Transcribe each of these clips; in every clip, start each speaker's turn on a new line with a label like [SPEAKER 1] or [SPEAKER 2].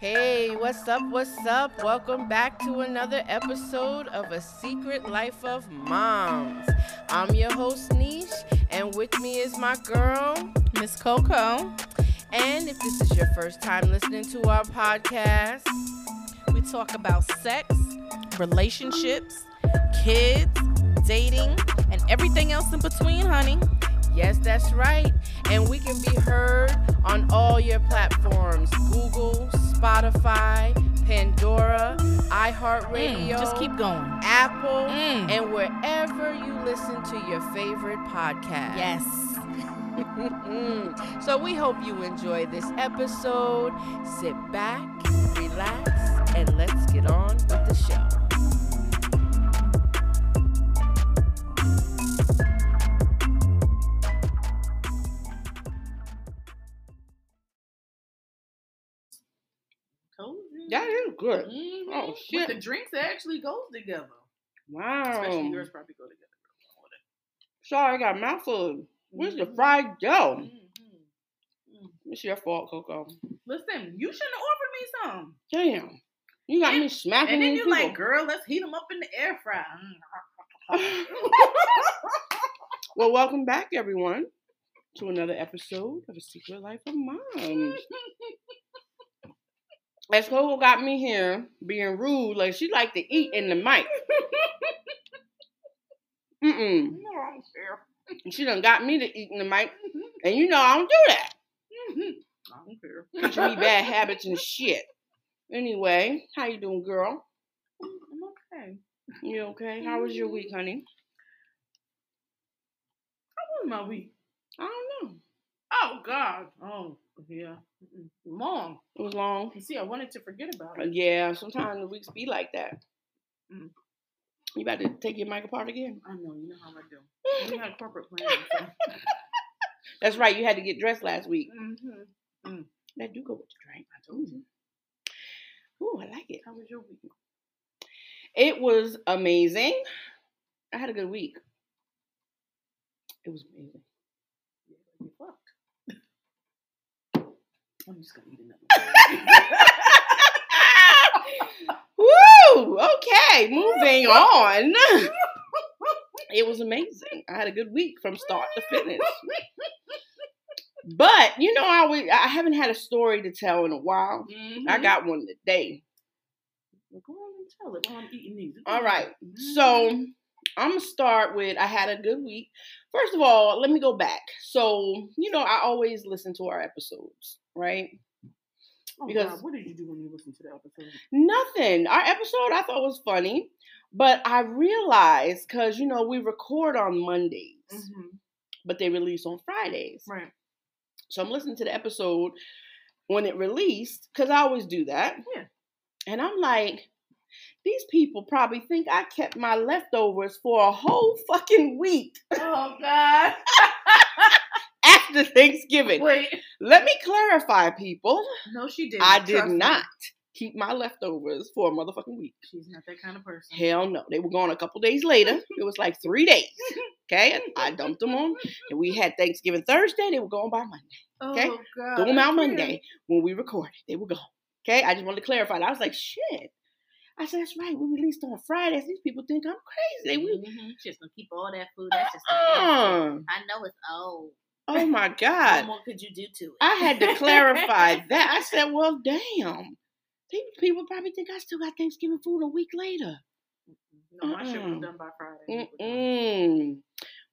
[SPEAKER 1] Hey, what's up? What's up? Welcome back to another episode of A Secret Life of Moms. I'm your host, Neesh, and with me is my girl,
[SPEAKER 2] Miss Coco.
[SPEAKER 1] And if this is your first time listening to our podcast,
[SPEAKER 2] we talk about sex, relationships, kids, dating, everything else in between, honey.
[SPEAKER 1] Yes, that's right. And we can be heard on all your platforms Google, Spotify, Pandora, iHeartRadio.
[SPEAKER 2] Mm, just keep going.
[SPEAKER 1] Apple, mm. and wherever you listen to your favorite podcast.
[SPEAKER 2] Yes.
[SPEAKER 1] so we hope you enjoy this episode. Sit back, relax, and let's get on with the show. Good. Mm-hmm. Oh shit!
[SPEAKER 3] With the drinks actually goes together.
[SPEAKER 1] Wow.
[SPEAKER 3] Especially yours probably go together.
[SPEAKER 1] Sorry, I got mouthful. Where's mm-hmm. the fried dough? Mm-hmm. It's your fault, Coco.
[SPEAKER 3] Listen, you shouldn't have offered me some.
[SPEAKER 1] Damn. You got
[SPEAKER 3] and,
[SPEAKER 1] me smacking.
[SPEAKER 3] And then
[SPEAKER 1] you're
[SPEAKER 3] like, girl, let's heat them up in the air fryer.
[SPEAKER 1] well, welcome back, everyone, to another episode of A Secret Life of Moms. As Coco got me here being rude, like she like to eat in the mic. Mm-mm.
[SPEAKER 3] No, I don't care.
[SPEAKER 1] She done got me to eat in the mic. Mm-hmm. And you know I don't do that. Mm-hmm.
[SPEAKER 3] I don't care.
[SPEAKER 1] Teaching me bad habits and shit. Anyway, how you doing, girl?
[SPEAKER 3] I'm okay.
[SPEAKER 1] You okay? How was your week, mm-hmm. honey?
[SPEAKER 3] How was my week?
[SPEAKER 1] I don't.
[SPEAKER 3] Oh God. Oh yeah. Long.
[SPEAKER 1] It was long.
[SPEAKER 3] You see, I wanted to forget about it.
[SPEAKER 1] Yeah, sometimes the weeks be like that. Mm. You about to take your mic apart again?
[SPEAKER 3] I know. You know how I do. we had corporate plans. So.
[SPEAKER 1] That's right. You had to get dressed last week.
[SPEAKER 3] Mm-hmm. Mm.
[SPEAKER 1] That do go with the drink. I told you. Ooh, I like it.
[SPEAKER 3] How was your week?
[SPEAKER 1] It was amazing. I had a good week. It was amazing.
[SPEAKER 3] Yeah, you fucked. I'm just gonna eat another.
[SPEAKER 1] Woo! Okay, moving on. it was amazing. I had a good week from start to finish. But you know, I always, I haven't had a story to tell in a while. Mm-hmm. I got one today.
[SPEAKER 3] Well, go on and tell it while I'm eating these.
[SPEAKER 1] All right. Mm-hmm. So I'm gonna start with I had a good week. First of all, let me go back. So you know, I always listen to our episodes, right?
[SPEAKER 3] Oh, because God. what did you do when you listened to the episode?
[SPEAKER 1] Nothing. Our episode I thought was funny, but I realized because you know we record on Mondays, mm-hmm. but they release on Fridays.
[SPEAKER 3] Right.
[SPEAKER 1] So I'm listening to the episode when it released because I always do that.
[SPEAKER 3] Yeah.
[SPEAKER 1] And I'm like, these people probably think I kept my leftovers for a whole fucking week.
[SPEAKER 3] Oh God.
[SPEAKER 1] After Thanksgiving.
[SPEAKER 3] Wait.
[SPEAKER 1] Let me clarify, people.
[SPEAKER 3] No, she didn't.
[SPEAKER 1] I did not keep my leftovers for a motherfucking week.
[SPEAKER 3] She's not that kind of person.
[SPEAKER 1] Hell no. They were gone a couple days later. it was like three days. Okay. And I dumped them on. And we had Thanksgiving Thursday. They were gone by Monday. Okay.
[SPEAKER 3] Oh, God.
[SPEAKER 1] Threw them out Monday when we recorded. They were gone. Okay. I just wanted to clarify that. I was like, shit. I said, that's right. We released on Fridays. These people think I'm crazy. We
[SPEAKER 3] mm-hmm. just gonna keep all that food. That's just uh, I know it's old.
[SPEAKER 1] Oh my God.
[SPEAKER 3] what more could you do to it?
[SPEAKER 1] I had to clarify that. I said, well, damn. People probably think I still got Thanksgiving food a week later.
[SPEAKER 3] No, my shit was done by Friday.
[SPEAKER 1] Mm-mm.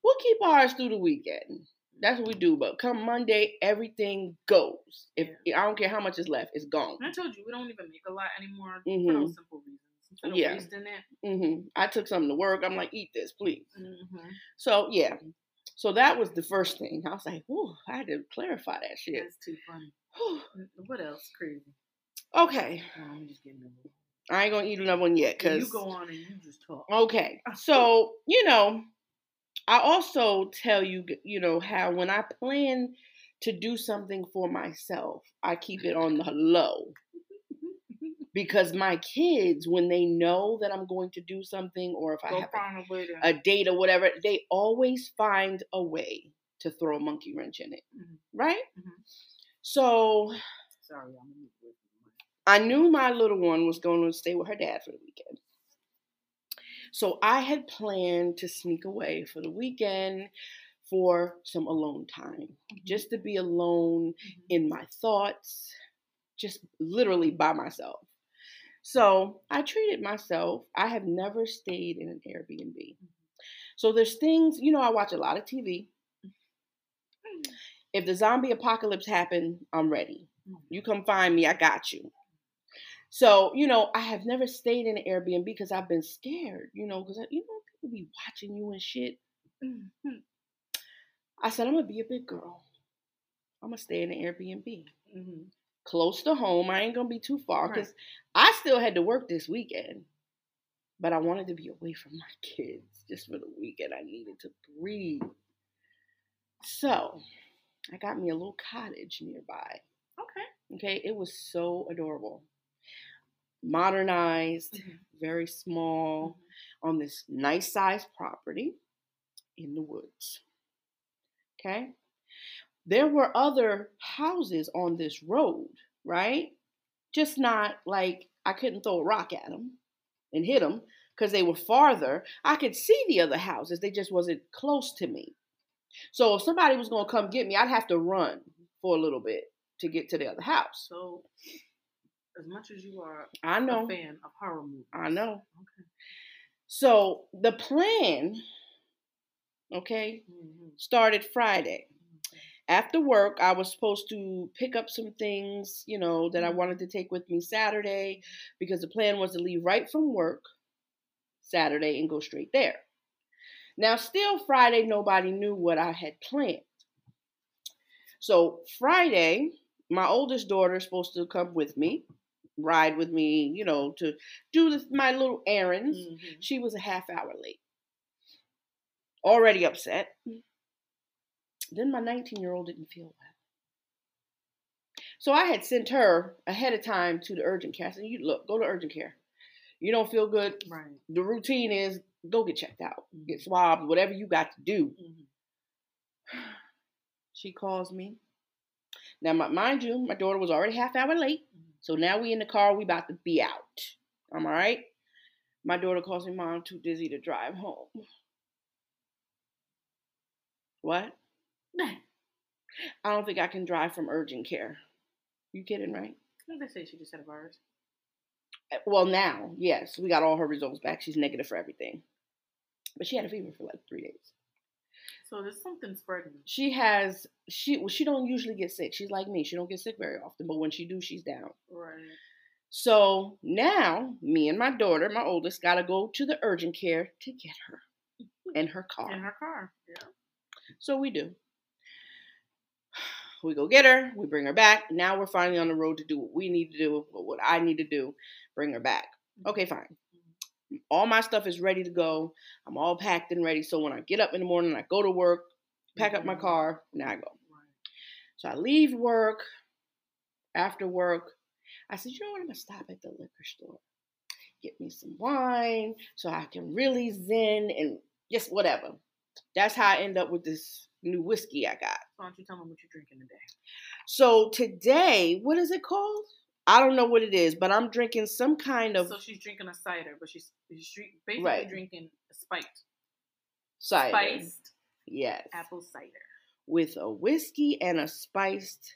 [SPEAKER 1] We'll keep ours through the weekend. That's what we do. But come Monday, everything goes. If yeah. I don't care how much is left, it's gone.
[SPEAKER 3] I told you we don't even make a lot anymore mm-hmm. for those simple reasons. Instead of yeah. wasting it.
[SPEAKER 1] Mm-hmm. I took something to work. I'm like, eat this, please.
[SPEAKER 3] Mm-hmm.
[SPEAKER 1] So yeah. So that was the first thing. I was like, "Whoa!" I had to clarify that shit.
[SPEAKER 3] That's too funny. what else crazy?
[SPEAKER 1] Okay.
[SPEAKER 3] No, I'm just getting
[SPEAKER 1] I ain't gonna eat another one yet because
[SPEAKER 3] you go on and you just talk.
[SPEAKER 1] Okay, so you know, I also tell you, you know, how when I plan to do something for myself, I keep it on the low. Because my kids, when they know that I'm going to do something or if I have a, a, date or whatever, they always find a way to throw a monkey wrench in it. Mm-hmm. Right? Mm-hmm. So, sorry, I knew my little one was going to stay with her dad for the weekend. So I had planned to sneak away for the weekend for some alone time, mm-hmm. just to be alone mm-hmm. in my thoughts, just literally by myself. So I treated myself. I have never stayed in an Airbnb. Mm-hmm. So there's things, you know, I watch a lot of TV. If the zombie apocalypse happened, I'm ready. You come find me, I got you. So, you know, I have never stayed in an Airbnb because I've been scared, you know, because, you know, people be watching you and shit. Mm-hmm. I said, I'm going to be a big girl. I'm going to stay in an Airbnb. Close to home. I ain't going to be too far because right. I still had to work this weekend. But I wanted to be away from my kids just for the weekend. I needed to breathe. So I got me a little cottage nearby. Okay. Okay. It was so adorable modernized, mm-hmm. very small, mm-hmm. on this nice sized property in the woods. Okay? There were other houses on this road, right? Just not like I couldn't throw a rock at them and hit them because they were farther. I could see the other houses, they just wasn't close to me. So if somebody was going to come get me, I'd have to run for a little bit to get to the other house.
[SPEAKER 3] So as much as you are
[SPEAKER 1] I know.
[SPEAKER 3] a fan of horror movies.
[SPEAKER 1] I know. Okay. So the plan, okay, mm-hmm. started Friday. Mm-hmm. After work, I was supposed to pick up some things, you know, that I mm-hmm. wanted to take with me Saturday because the plan was to leave right from work Saturday and go straight there. Now, still Friday, nobody knew what I had planned. So, Friday, my oldest daughter is supposed to come with me ride with me, you know, to do this, my little errands. Mm-hmm. She was a half hour late. Already upset. Then my 19 year old didn't feel well. So I had sent her ahead of time to the urgent care. I said, you look, go to urgent care. You don't feel good. Right. The routine is go get checked out, mm-hmm. get swabbed, whatever you got to do. Mm-hmm. She calls me. Now, mind you, my daughter was already half hour late. So now we in the car, we about to be out. I'm all right. My daughter calls me, Mom, too dizzy to drive home. What? I don't think I can drive from urgent care. You kidding, right?
[SPEAKER 3] They say she just had a virus.
[SPEAKER 1] Eh, well, now, yes, we got all her results back. She's negative for everything, but she had a fever for like three days.
[SPEAKER 3] So there's something spreading.
[SPEAKER 1] She has she well, she don't usually get sick. She's like me. She don't get sick very often, but when she do, she's down. Right. So now me and my daughter, my oldest, gotta go to the urgent care to get her in her car.
[SPEAKER 3] In her car. Yeah.
[SPEAKER 1] So we do. We go get her. We bring her back. Now we're finally on the road to do what we need to do, what I need to do, bring her back. Mm-hmm. Okay, fine all my stuff is ready to go. I'm all packed and ready. So when I get up in the morning, I go to work, pack up my mm-hmm. car, now I go. So I leave work. After work, I said, you know what? I'm gonna stop at the liquor store, get me some wine, so I can really zen and just whatever. That's how I end up with this new whiskey I got.
[SPEAKER 3] So why don't you tell me what you're drinking today?
[SPEAKER 1] So today, what is it called? I don't know what it is, but I'm drinking some kind of.
[SPEAKER 3] So she's drinking a cider, but she's, she's basically right. drinking a spiked.
[SPEAKER 1] Cider. Spiced. Yes.
[SPEAKER 3] Apple cider.
[SPEAKER 1] With a whiskey and a spiced.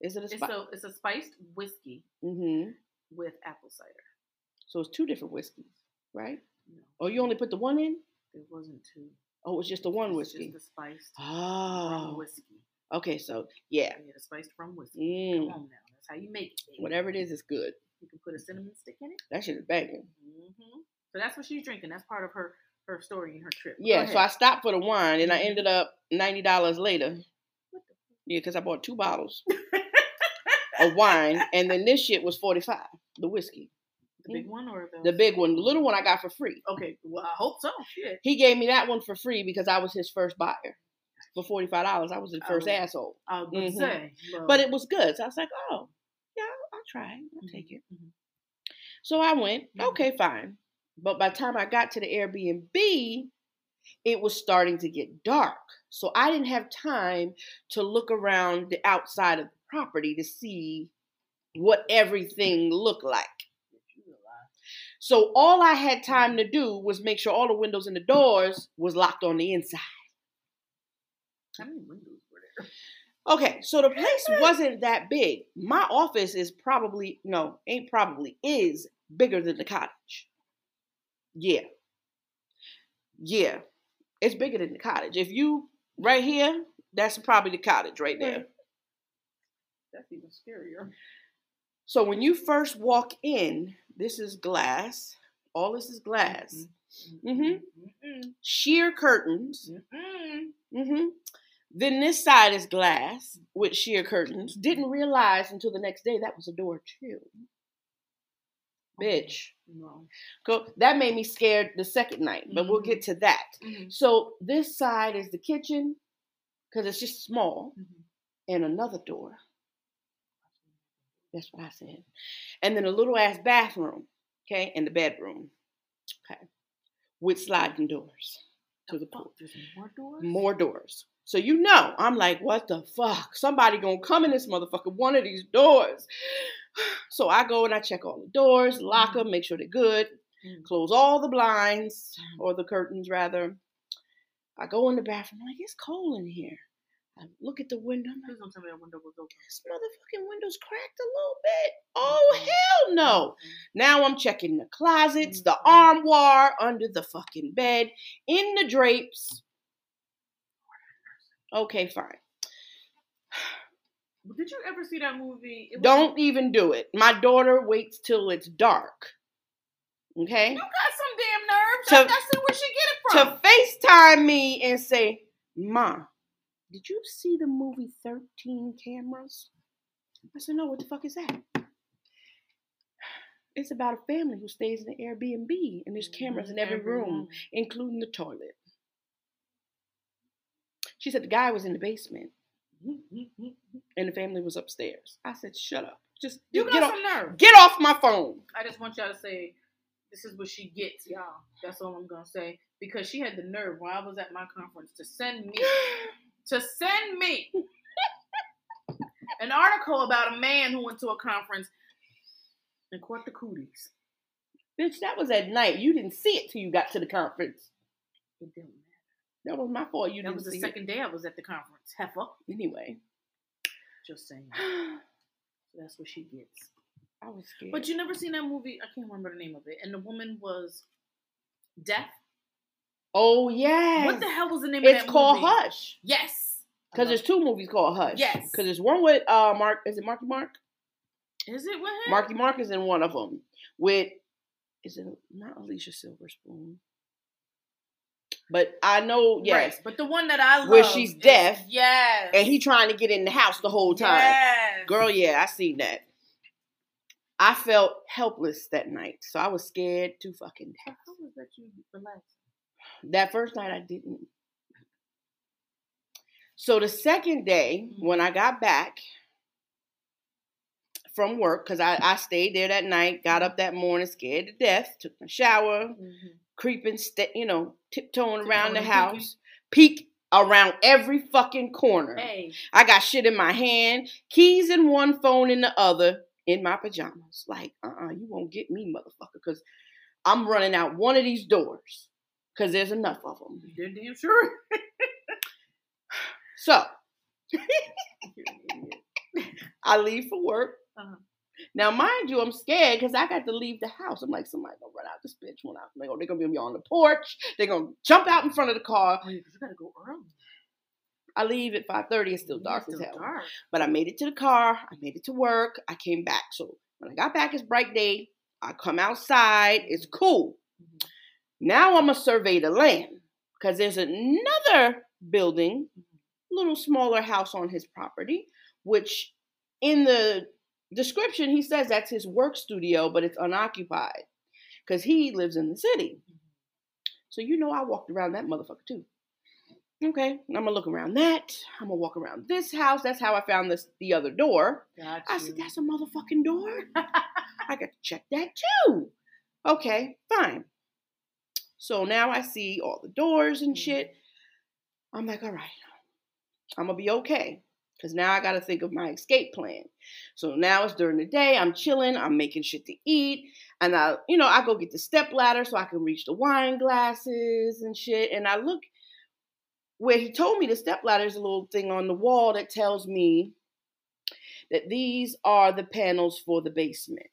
[SPEAKER 1] Is it a
[SPEAKER 3] spice? It's, it's a spiced whiskey mm-hmm. with apple cider.
[SPEAKER 1] So it's two different whiskeys, right? No. Oh, you only put the one in?
[SPEAKER 3] It wasn't two.
[SPEAKER 1] Oh, it's just the one whiskey.
[SPEAKER 3] Just the spiced oh. whiskey.
[SPEAKER 1] Okay, so yeah.
[SPEAKER 3] Yeah, the spiced rum whiskey. Mm. Come on now. That's how you make it.
[SPEAKER 1] Baby. Whatever it is, it's good.
[SPEAKER 3] You can put a cinnamon stick in it.
[SPEAKER 1] That shit is banging.
[SPEAKER 3] Mm-hmm. So that's what she's drinking. That's part of her her story and her trip.
[SPEAKER 1] Yeah. So I stopped for the wine, and I mm-hmm. ended up ninety dollars later. Yeah, because I bought two bottles of wine, and then this shit was forty five. The whiskey.
[SPEAKER 3] The big one or
[SPEAKER 1] the... the big one? The little one I got for free.
[SPEAKER 3] Okay, well I hope so.
[SPEAKER 1] He gave me that one for free because I was his first buyer. For forty five dollars, I was the first
[SPEAKER 3] I
[SPEAKER 1] was, asshole.
[SPEAKER 3] I was mm-hmm. say,
[SPEAKER 1] but it was good. So I was like, oh, yeah, I'll, I'll try. I'll mm-hmm. take it. Mm-hmm. So I went, mm-hmm. okay, fine. But by the time I got to the Airbnb, it was starting to get dark. So I didn't have time to look around the outside of the property to see what everything looked like. So all I had time to do was make sure all the windows and the doors was locked on the inside.
[SPEAKER 3] How many windows were there?
[SPEAKER 1] Okay, so the place wasn't that big. My office is probably no, ain't probably is bigger than the cottage. Yeah. Yeah. It's bigger than the cottage. If you right here, that's probably the cottage right there.
[SPEAKER 3] That's even scarier.
[SPEAKER 1] So when you first walk in, this is glass. All this is glass. Mm-hmm. Mm-hmm. mm-hmm. Sheer curtains. Mm-hmm. mm-hmm. Then this side is glass with sheer curtains. Didn't realize until the next day that was a door too. Bitch. No. That made me scared the second night, but we'll get to that. So this side is the kitchen because it's just small, and another door that's what I said. And then a little ass bathroom, okay, and the bedroom, okay, with sliding doors to the pool.
[SPEAKER 3] There's more doors.
[SPEAKER 1] More doors. So you know, I'm like, what the fuck? Somebody gonna come in this motherfucker, one of these doors. So I go and I check all the doors, lock mm-hmm. them, make sure they're good, mm. close all the blinds or the curtains rather. I go in the bathroom, I'm like, it's cold in here. I look at the window.
[SPEAKER 3] Please don't tell me that window was open.
[SPEAKER 1] This motherfucking window's cracked a little bit. Oh mm-hmm. hell no! Mm-hmm. Now I'm checking the closets, mm-hmm. the armoire, under the fucking bed, in the drapes. Okay, fine.
[SPEAKER 3] Did you ever see that movie?
[SPEAKER 1] Don't even do it. My daughter waits till it's dark. Okay.
[SPEAKER 3] You got some damn nerves. To, I, I see where she get it from.
[SPEAKER 1] To FaceTime me and say, "Ma, did you see the movie 13 Cameras? I said, No, what the fuck is that? It's about a family who stays in an Airbnb and there's mm-hmm. cameras in every room, including the toilet. She said the guy was in the basement mm-hmm. and the family was upstairs. I said, Shut up. Just
[SPEAKER 3] you
[SPEAKER 1] get
[SPEAKER 3] off,
[SPEAKER 1] nerve. Get off my phone.
[SPEAKER 3] I just want y'all to say this is what she gets, y'all. That's all I'm gonna say. Because she had the nerve while I was at my conference to send me to send me an article about a man who went to a conference and caught the cooties.
[SPEAKER 1] Bitch, that was at night. You didn't see it till you got to the conference.
[SPEAKER 3] It didn't matter.
[SPEAKER 1] That was my fault. You
[SPEAKER 3] that was the second
[SPEAKER 1] it.
[SPEAKER 3] day I was at the conference. Heifer.
[SPEAKER 1] Anyway.
[SPEAKER 3] Just saying. so that's what she gets.
[SPEAKER 1] I was scared.
[SPEAKER 3] But you never seen that movie? I can't remember the name of it. And the woman was deaf
[SPEAKER 1] Oh yeah.
[SPEAKER 3] What the hell was the name
[SPEAKER 1] it's
[SPEAKER 3] of that?
[SPEAKER 1] It's called
[SPEAKER 3] movie?
[SPEAKER 1] Hush.
[SPEAKER 3] Yes.
[SPEAKER 1] Because there's two movies called Hush.
[SPEAKER 3] Yes.
[SPEAKER 1] Because there's one with uh Mark. Is it Marky Mark?
[SPEAKER 3] Is it with him?
[SPEAKER 1] Marky Mark is in one of them. With is it not Alicia Silverstone? But I know, yes.
[SPEAKER 3] Right. But the one that I love
[SPEAKER 1] where she's deaf,
[SPEAKER 3] yes,
[SPEAKER 1] and he trying to get in the house the whole time.
[SPEAKER 3] Yes.
[SPEAKER 1] Girl, yeah, I seen that. I felt helpless that night, so I was scared to fucking death.
[SPEAKER 3] How was that you relaxed?
[SPEAKER 1] That first night I didn't. So the second day, mm-hmm. when I got back from work, because I, I stayed there that night, got up that morning scared to death, took my shower, mm-hmm. creeping, st- you know, tiptoeing around the house, peek around every fucking corner.
[SPEAKER 3] Hey.
[SPEAKER 1] I got shit in my hand, keys in one, phone in the other, in my pajamas. Like, uh uh-uh, uh you won't get me, motherfucker, because I'm running out one of these doors because there's enough of them.
[SPEAKER 3] You're damn sure.
[SPEAKER 1] so, I leave for work. Uh-huh. Now, mind you, I'm scared because I got to leave the house. I'm like, somebody gonna run out this bitch when I they're gonna, be on the porch. They're gonna jump out in front of the car.
[SPEAKER 3] Oh, you gotta go early.
[SPEAKER 1] I leave at 5:30. It's still dark still as hell. Dark. But I made it to the car. I made it to work. I came back. So when I got back, it's bright day. I come outside. It's cool. Mm-hmm. Now I'm going to survey the land because there's another building, little smaller house on his property, which in the description he says that's his work studio, but it's unoccupied because he lives in the city. So you know I walked around that motherfucker too. Okay, I'm gonna look around that. I'm gonna walk around this house. That's how I found this the other door. I said, "That's a motherfucking door." I got to check that too. Okay, fine. So now I see all the doors and mm-hmm. shit. I'm like, all right, I'm gonna be okay. Cause now I gotta think of my escape plan. So now it's during the day, I'm chilling, I'm making shit to eat, and I, you know, I go get the step ladder so I can reach the wine glasses and shit. And I look where he told me the step ladder is a little thing on the wall that tells me that these are the panels for the basement.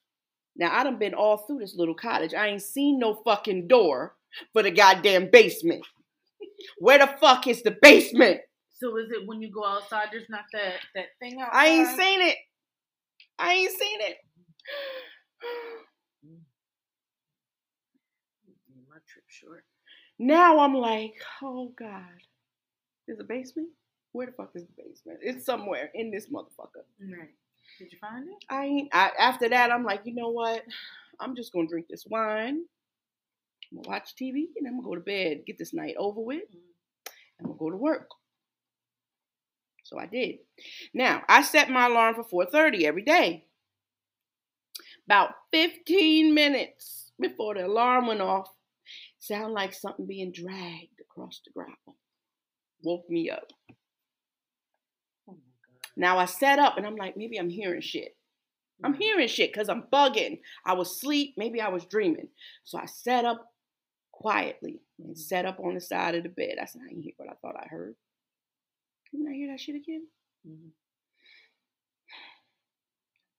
[SPEAKER 1] Now I done been all through this little cottage. I ain't seen no fucking door for the goddamn basement. Where the fuck is the basement?
[SPEAKER 3] So is it when you go outside? There's not that that thing outside.
[SPEAKER 1] I ain't seen it. I ain't seen it.
[SPEAKER 3] My trip short.
[SPEAKER 1] Now I'm like, oh God. There's a basement? Where the fuck is the basement? It's somewhere in this motherfucker.
[SPEAKER 3] Right. Did you find it?
[SPEAKER 1] I ain't I, after that I'm like, you know what? I'm just gonna drink this wine. I'm gonna watch TV and I'm gonna go to bed, get this night over with, mm-hmm. and I'm gonna go to work. So I did. Now I set my alarm for 4:30 every day. About 15 minutes before the alarm went off, sound like something being dragged across the gravel. Woke me up.
[SPEAKER 3] Oh.
[SPEAKER 1] Now I sat up and I'm like, maybe I'm hearing shit. I'm mm-hmm. hearing shit because I'm bugging. I was asleep. Maybe I was dreaming. So I sat up quietly and sat up on the side of the bed. I said, I didn't hear what I thought I heard. Didn't I hear that shit again?
[SPEAKER 3] Mhm.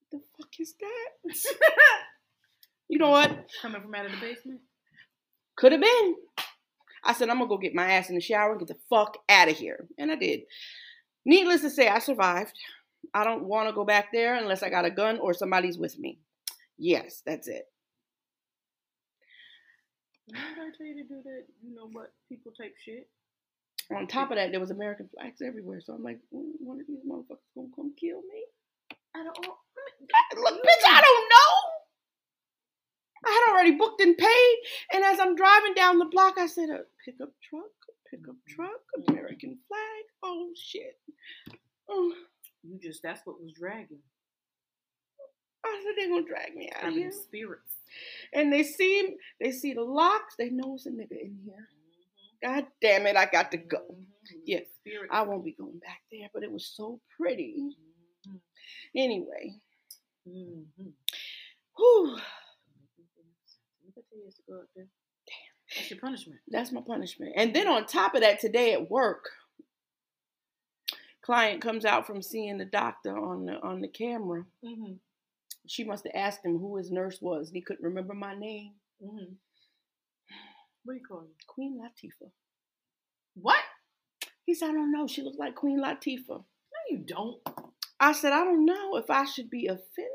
[SPEAKER 1] What the fuck is that? you know what?
[SPEAKER 3] Coming from out of the basement.
[SPEAKER 1] Could have been. I said, I'm gonna go get my ass in the shower and get the fuck out of here. And I did. Needless to say, I survived. I don't want to go back there unless I got a gun or somebody's with me. Yes, that's it.
[SPEAKER 3] Did I tell you to do that? You know what? People type shit.
[SPEAKER 1] On top of that, there was American flags everywhere. So I'm like, "Mm, one of these motherfuckers gonna come kill me.
[SPEAKER 3] I don't. know.
[SPEAKER 1] Look, bitch, I don't know. I had already booked and paid. And as I'm driving down the block, I said, a pickup truck, pickup truck, American flag. Oh, shit. Oh,
[SPEAKER 3] You just. That's what was dragging.
[SPEAKER 1] I said, they're going to drag me out
[SPEAKER 3] I
[SPEAKER 1] of
[SPEAKER 3] mean,
[SPEAKER 1] here.
[SPEAKER 3] spirits.
[SPEAKER 1] And they see, they see the locks. They know it's a nigga in here. God damn it, I got to go.
[SPEAKER 3] Mhm.
[SPEAKER 1] Yeah, I won't be going back there, but it was so pretty.
[SPEAKER 3] Mhm.
[SPEAKER 1] Anyway, whew,
[SPEAKER 3] Look at you, to go up there. That's your punishment.
[SPEAKER 1] that's my punishment. And then on top of that, today at work, client comes out from seeing the doctor on the on the camera.
[SPEAKER 3] Mm-hmm.
[SPEAKER 1] She must have asked him who his nurse was, and he couldn't remember my name.
[SPEAKER 3] Mm-hmm. What do you call it?
[SPEAKER 1] Queen Latifah.
[SPEAKER 3] What?
[SPEAKER 1] He said, I don't know. She looked like Queen Latifah.
[SPEAKER 3] No, you don't.
[SPEAKER 1] I said, I don't know if I should be offended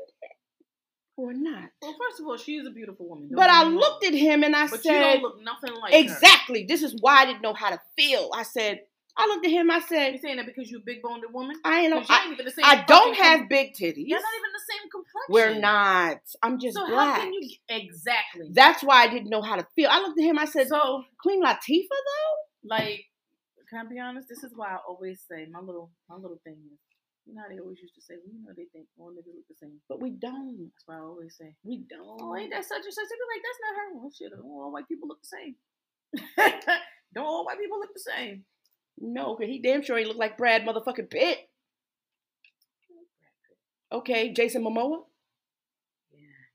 [SPEAKER 1] or not.
[SPEAKER 3] Well, first of all, she is a beautiful woman. don't
[SPEAKER 1] But I looked at him and I
[SPEAKER 3] But you don't look nothing like her.
[SPEAKER 1] Exactly. This is why I didn't know how to feel. I said, I looked at him, I said,
[SPEAKER 3] You
[SPEAKER 1] said,
[SPEAKER 3] saying that because you're a big boned woman?
[SPEAKER 1] I ain't know.
[SPEAKER 3] 'Cause you
[SPEAKER 1] I,
[SPEAKER 3] ain't even the same.
[SPEAKER 1] I don't have big titties.
[SPEAKER 3] You're not even the same.
[SPEAKER 1] We're not. I'm just
[SPEAKER 3] So
[SPEAKER 1] black.
[SPEAKER 3] you exactly?
[SPEAKER 1] That's why I didn't know how to feel. I looked at him, I said,
[SPEAKER 3] so
[SPEAKER 1] Queen Latifah though?
[SPEAKER 3] like, can I be honest? This is why I always say my little my little thing is. You know how they always used to say, well, you know, they think all niggas look the same.
[SPEAKER 1] But we don't.
[SPEAKER 3] That's why I always say,
[SPEAKER 1] We don't.
[SPEAKER 3] oh, ain't that such and such? They be like, that's not her. Well, shit, all white people look the same. don't all white people look the same?
[SPEAKER 1] No, because he damn sure he look like Brad motherfucking Pitt. Okay, Jason Momoa.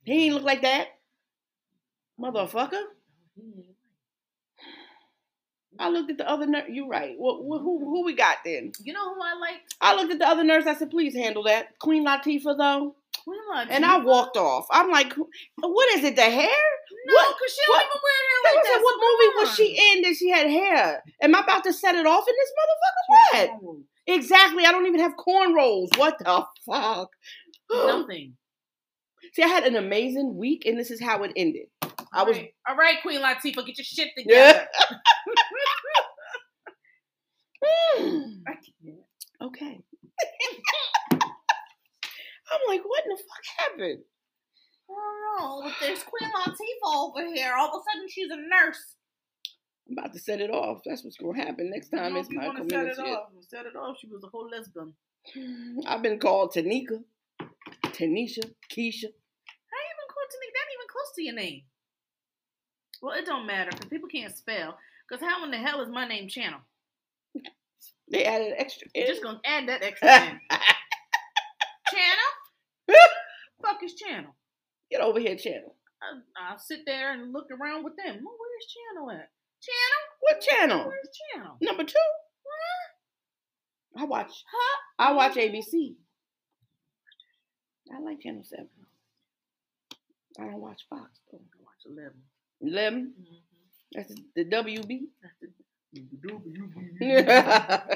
[SPEAKER 1] He ain't look like that. Motherfucker. I looked at the other nurse. You're right. What, who, who we got then?
[SPEAKER 3] You know who I liked?
[SPEAKER 1] I looked at the other nurse. I said, please handle that. Queen Latifah, though.
[SPEAKER 3] Queen Latifah.
[SPEAKER 1] And I walked off. I'm like, what is it, the hair?
[SPEAKER 3] No, because she
[SPEAKER 1] what-
[SPEAKER 3] don't even wear hair like that.
[SPEAKER 1] what movie
[SPEAKER 3] come
[SPEAKER 1] was she in that she had hair? Am I about to set it off in this motherfucker? What? Exactly. I don't even have cornrows. What the fuck?
[SPEAKER 3] Nothing.
[SPEAKER 1] See, I had an amazing week, and this is how it ended. I was
[SPEAKER 3] right. All right, Queen Latifah, get your shit together.
[SPEAKER 1] Mm, okay. I'm like, what in the fuck happened?
[SPEAKER 3] I don't know. But there's Queen Latifah over here. All of a sudden, she's a nurse.
[SPEAKER 1] I'm about to set it off. That's what's gonna happen next time.
[SPEAKER 3] you know,
[SPEAKER 1] It's my
[SPEAKER 3] to set it
[SPEAKER 1] community.
[SPEAKER 3] off, set it off. She was a whole lesbian.
[SPEAKER 1] I've been called Tanika, Tanisha, Keisha.
[SPEAKER 3] How you even call to your name. Well, it don't matter because people can't spell. Because how in the hell is my name Channel?
[SPEAKER 1] They added extra. In.
[SPEAKER 3] just gonna add that extra in. Channel? Fuck is Channel?
[SPEAKER 1] Get over here, channel.
[SPEAKER 3] I, I'll sit there and look around with them. Oh, where's Channel at? Channel?
[SPEAKER 1] What channel?
[SPEAKER 3] Where's Channel?
[SPEAKER 1] Number two. I watch.
[SPEAKER 3] Huh?
[SPEAKER 1] I watch ABC. I like Channel Seven. I don't watch Fox though.
[SPEAKER 3] I watch 11.
[SPEAKER 1] 11
[SPEAKER 3] Mm-hmm.
[SPEAKER 1] That's the WB.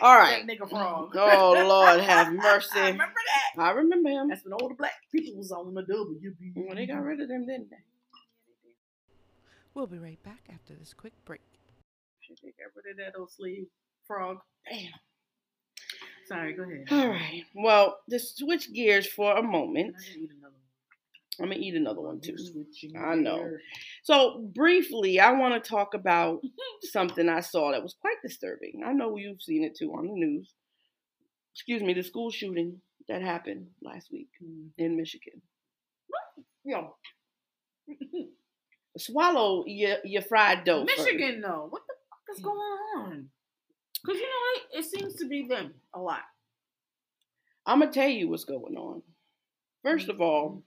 [SPEAKER 1] All right.
[SPEAKER 3] That nigga frog.
[SPEAKER 1] Oh Lord, have mercy.
[SPEAKER 3] I
[SPEAKER 1] mercy.
[SPEAKER 3] remember that.
[SPEAKER 1] I remember him.
[SPEAKER 3] That's when all the black people was on the WB.
[SPEAKER 1] Well, they got rid of them, didn't they?
[SPEAKER 2] We'll be right back after this quick break.
[SPEAKER 3] Shit, They got rid of that old slave frog.
[SPEAKER 1] Damn.
[SPEAKER 3] Sorry, go ahead.
[SPEAKER 1] All right. Well, to switch gears for a moment,
[SPEAKER 3] I didn't eat another one.
[SPEAKER 1] I'm gonna eat another one too. I know. So briefly, I want to talk about something I saw that was quite disturbing. I know you've seen it too on the news. Excuse me, the school shooting that happened last week mm. in Michigan.
[SPEAKER 3] Yo,
[SPEAKER 1] Swallow your your fried dough. first.
[SPEAKER 3] Michigan though, what the fuck is mm. going on? Because you know it, it seems to be them a lot.
[SPEAKER 1] I'm gonna tell you what's going on. First of all,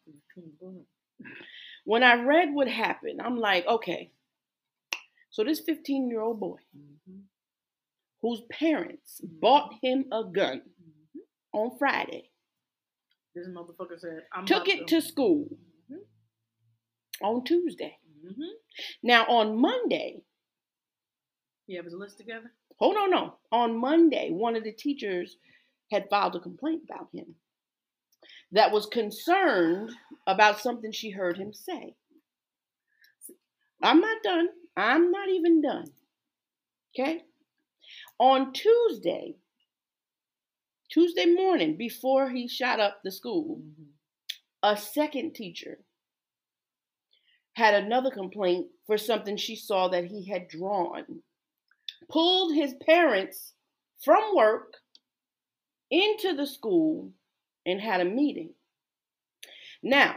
[SPEAKER 1] when I read what happened, I'm like, okay. So this 15 year old boy, whose parents bought him a gun on Friday,
[SPEAKER 3] This motherfucker said, I'm
[SPEAKER 1] took it to school
[SPEAKER 3] Mhm.
[SPEAKER 1] on Tuesday.
[SPEAKER 3] Mhm.
[SPEAKER 1] Now on Monday,
[SPEAKER 3] You have his list together?
[SPEAKER 1] Oh, hold on, no, on Monday, one of the teachers had filed a complaint about him that was concerned about something she heard him say. I'm not done. I'm not even done. Okay? On Tuesday, Tuesday morning, before he shot up the school, mm-hmm. a second teacher had another complaint for something she saw that he had drawn. Pulled his parents from work into the school and had a meeting. Now,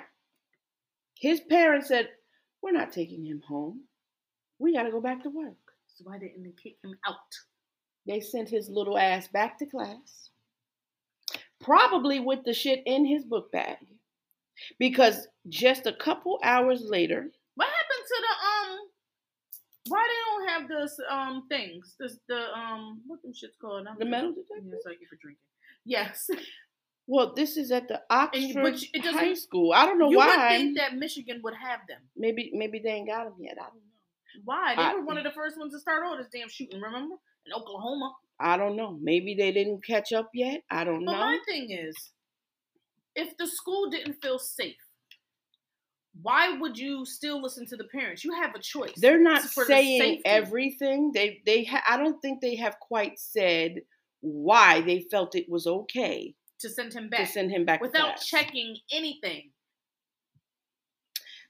[SPEAKER 1] his parents said, We're not taking him home. We got to go back to work.
[SPEAKER 3] So why didn't they kick him out?
[SPEAKER 1] They sent his little ass back to class, probably with the shit in his book bag. Because just a couple hours later,
[SPEAKER 3] What happened to the? Why they don't have this um things? This the um what them shit's called? I'm
[SPEAKER 1] the metal detector.
[SPEAKER 3] Yes, thank you for drinking. Yes,
[SPEAKER 1] Well, this is at the Oxford
[SPEAKER 3] but it doesn't-
[SPEAKER 1] High School. I don't know why.
[SPEAKER 3] you would think that Michigan would have them.
[SPEAKER 1] maybe maybe they ain't got them yet. I don't know.
[SPEAKER 3] Why? They
[SPEAKER 1] I-
[SPEAKER 3] were one of the first ones to start all this damn shooting. Remember in Oklahoma.
[SPEAKER 1] I don't know. Maybe they didn't catch up yet. I don't
[SPEAKER 3] But
[SPEAKER 1] know.
[SPEAKER 3] my thing is, if the school didn't feel safe, why would you still listen to the parents? You have a choice.
[SPEAKER 1] They're not
[SPEAKER 3] the
[SPEAKER 1] saying
[SPEAKER 3] safety.
[SPEAKER 1] everything. They they ha- I don't think they have quite said why they felt it was okay
[SPEAKER 3] to send him back.
[SPEAKER 1] to send him back
[SPEAKER 3] without checking anything.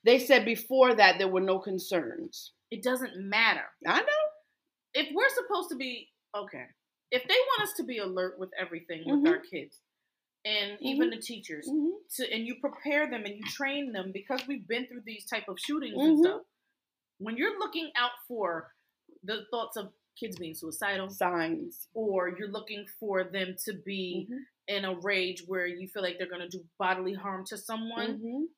[SPEAKER 1] They said before that there were no concerns.
[SPEAKER 3] It doesn't matter.
[SPEAKER 1] I know.
[SPEAKER 3] If we're supposed to be okay, if they want us to be alert with everything with
[SPEAKER 1] Mhm.
[SPEAKER 3] our kids and even the teachers,
[SPEAKER 1] Mhm.
[SPEAKER 3] to and you prepare them and you train them because we've been through these type of shootings
[SPEAKER 1] Mhm.
[SPEAKER 3] and stuff. When you're looking out for the thoughts of kids being suicidal,
[SPEAKER 1] Signs.
[SPEAKER 3] or you're looking for them to be
[SPEAKER 1] Mhm.
[SPEAKER 3] in a rage where you feel like they're going to do bodily harm to someone,
[SPEAKER 1] Mhm.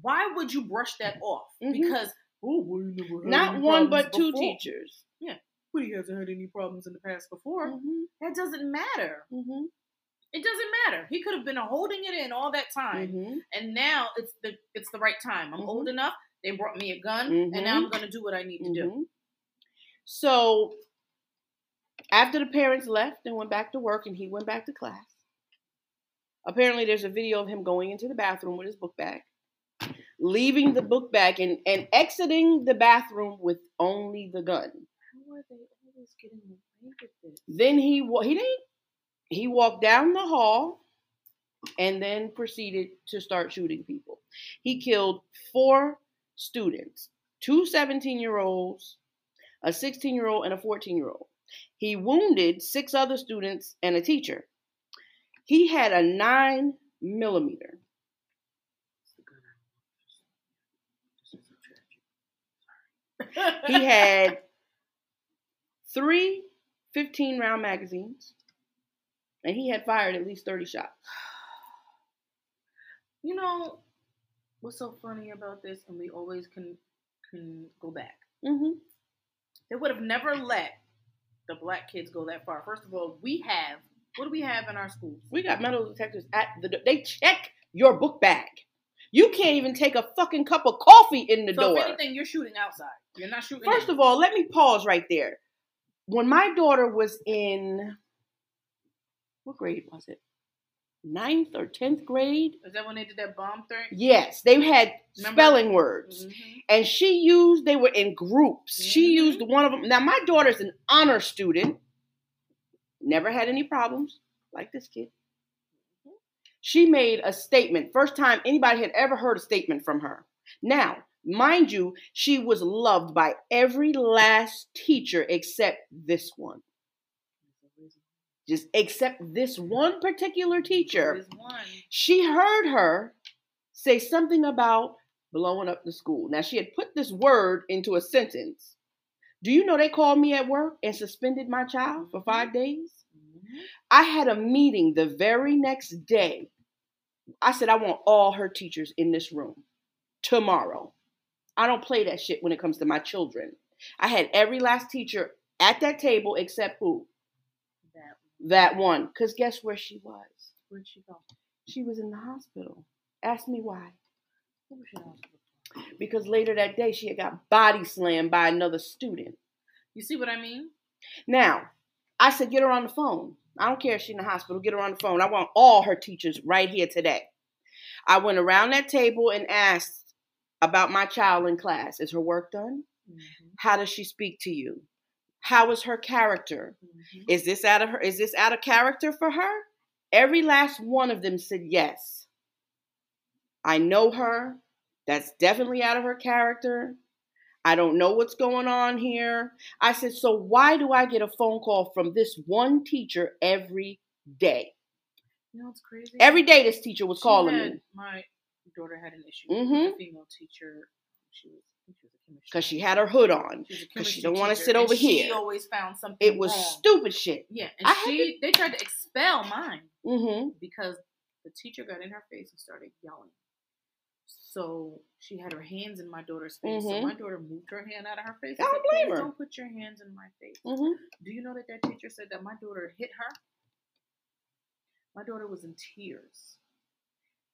[SPEAKER 3] why would you brush that off?
[SPEAKER 1] Mhm.
[SPEAKER 3] Because oh, well, never had
[SPEAKER 1] Not one but two
[SPEAKER 3] before.
[SPEAKER 1] teachers.
[SPEAKER 3] But he hasn't had any problems in the past before. That doesn't matter. It doesn't matter. He could have been holding it in all that time,
[SPEAKER 1] Mhm.
[SPEAKER 3] and now it's the it's the right time. I'm
[SPEAKER 1] Mhm.
[SPEAKER 3] old enough. They brought me a gun, and now
[SPEAKER 1] Mhm.
[SPEAKER 3] I'm going to do what I need to do.
[SPEAKER 1] Mhm. So after the parents left and went back to work and he went back to class, apparently there's a video of him going into the bathroom with his book bag, leaving the book bag and, and exiting the bathroom with only the gun.
[SPEAKER 3] How are they always getting away with this?
[SPEAKER 1] Then he he didn't he walked down the hall and then proceeded to start shooting people. He killed four students, two 17 year olds, a 16 year old, and a 14 year old. He wounded six other students and a teacher. He had a nine millimeter. he had three 15 round magazines and he had fired at least 30 shots.
[SPEAKER 3] You know what's so funny about this, and we always can can go back.
[SPEAKER 1] Mm-hmm.
[SPEAKER 3] They would have never let the black kids go that far. First of all, we have what do we have in our schools?
[SPEAKER 1] We got metal detectors at the door. They check your book bag. You can't even take a fucking cup of coffee in the
[SPEAKER 3] so
[SPEAKER 1] door.
[SPEAKER 3] if anything, you're shooting outside. You're not shooting.
[SPEAKER 1] First
[SPEAKER 3] in.
[SPEAKER 1] of all, let me pause right there. When my daughter was in what grade was it? Ninth or tenth grade?
[SPEAKER 3] is that when they did that bomb thing?
[SPEAKER 1] Yes, they had
[SPEAKER 3] Remember?
[SPEAKER 1] spelling words.
[SPEAKER 3] Mhm.
[SPEAKER 1] And she used, they were in groups. She
[SPEAKER 3] Mhm.
[SPEAKER 1] used one of them. Now, my daughter's an honor student, never had any problems like this kid. She made a statement, first time anybody had ever heard a statement from her. Now, mind you, she was loved by every last teacher except this one. Just except this one particular teacher.
[SPEAKER 3] One.
[SPEAKER 1] She heard her say something about blowing up the school. Now, she had put this word into a sentence. Do you know they called me at work and suspended my child for five days?
[SPEAKER 3] Mhm.
[SPEAKER 1] I had a meeting the very next day. I said, I want all her teachers in this room tomorrow. I don't play that shit when it comes to my children. I had every last teacher at that table except who?
[SPEAKER 3] That
[SPEAKER 1] one. Because guess where she was?
[SPEAKER 3] where'd she go?
[SPEAKER 1] She was in the hospital. Ask me why.
[SPEAKER 3] Who was she on?
[SPEAKER 1] Because later that day she had got body slammed by another student.
[SPEAKER 3] You see what I mean?
[SPEAKER 1] Now, I said, get her on the phone. I don't care if she's in the hospital, get her on the phone. I want all her teachers right here today. I went around that table and asked about my child in class. Is her work done?
[SPEAKER 3] Mhm.
[SPEAKER 1] How does she speak to you? How is her character?
[SPEAKER 3] Mhm.
[SPEAKER 1] Is this out of her is this out of character for her? Every last one of them said yes. I know her. That's definitely out of her character. I don't know what's going on here. I said, so why do I get a phone call from this one teacher every day?
[SPEAKER 3] You know what's crazy?
[SPEAKER 1] Every day this teacher was
[SPEAKER 3] She
[SPEAKER 1] calling
[SPEAKER 3] had-
[SPEAKER 1] me
[SPEAKER 3] My daughter had an issue
[SPEAKER 1] Mhm.
[SPEAKER 3] with a female teacher. She was, she was.
[SPEAKER 1] Because she had her hood on.
[SPEAKER 3] She
[SPEAKER 1] she don't wanna sit
[SPEAKER 3] and
[SPEAKER 1] over
[SPEAKER 3] She
[SPEAKER 1] here.
[SPEAKER 3] always found something.
[SPEAKER 1] It was
[SPEAKER 3] wrong.
[SPEAKER 1] stupid shit.
[SPEAKER 3] Yeah, and
[SPEAKER 1] I
[SPEAKER 3] she they tried to expel mine
[SPEAKER 1] Mm-hmm.
[SPEAKER 3] because the teacher got in her face and started yelling. So she had her hands in my daughter's face. So
[SPEAKER 1] Mhm.
[SPEAKER 3] my daughter moved her hand out of her face.
[SPEAKER 1] I don't blame her."
[SPEAKER 3] Don't put your hands in my face.
[SPEAKER 1] Mm-hmm.
[SPEAKER 3] Do you know that that teacher said that my daughter hit her? My daughter was in tears.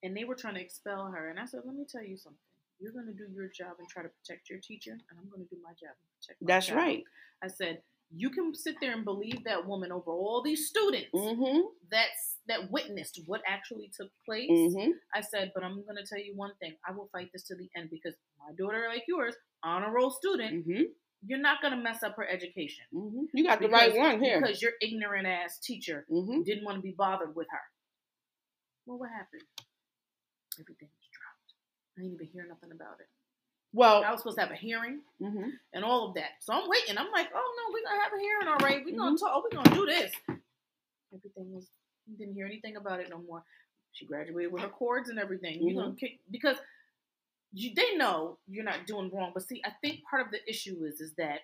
[SPEAKER 3] And they were trying to expel her. And I said, let me tell you something. You're going to do your job and try to protect your teacher, and I'm going to do my job and protect my
[SPEAKER 1] That's
[SPEAKER 3] child."
[SPEAKER 1] right.
[SPEAKER 3] I said, you can sit there and believe that woman over all these students
[SPEAKER 1] Mm-hmm.
[SPEAKER 3] that's that witnessed what actually took place.
[SPEAKER 1] Mm-hmm.
[SPEAKER 3] I said, but I'm going to tell you one thing. I will fight this to the end because my daughter, like yours, honor roll student,
[SPEAKER 1] Mm-hmm.
[SPEAKER 3] you're not going to mess up her education.
[SPEAKER 1] Mm-hmm. You got the right one here.
[SPEAKER 3] Because your ignorant ass teacher
[SPEAKER 1] Mm-hmm.
[SPEAKER 3] didn't want to be bothered with her. Well, what happened? Everything. I didn't even hear nothing about it.
[SPEAKER 1] Well,
[SPEAKER 3] I was supposed to have a hearing
[SPEAKER 1] mm-hmm.
[SPEAKER 3] and all of that. So I'm waiting. I'm like, oh no, we're gonna have a hearing, all right. We're gonna
[SPEAKER 1] Mhm.
[SPEAKER 3] talk. We're gonna do this. Everything was. Didn't hear anything about it no more. She graduated with her cords and everything. You're gonna kick because you they know you're not doing wrong. But see, I think part of the issue is is that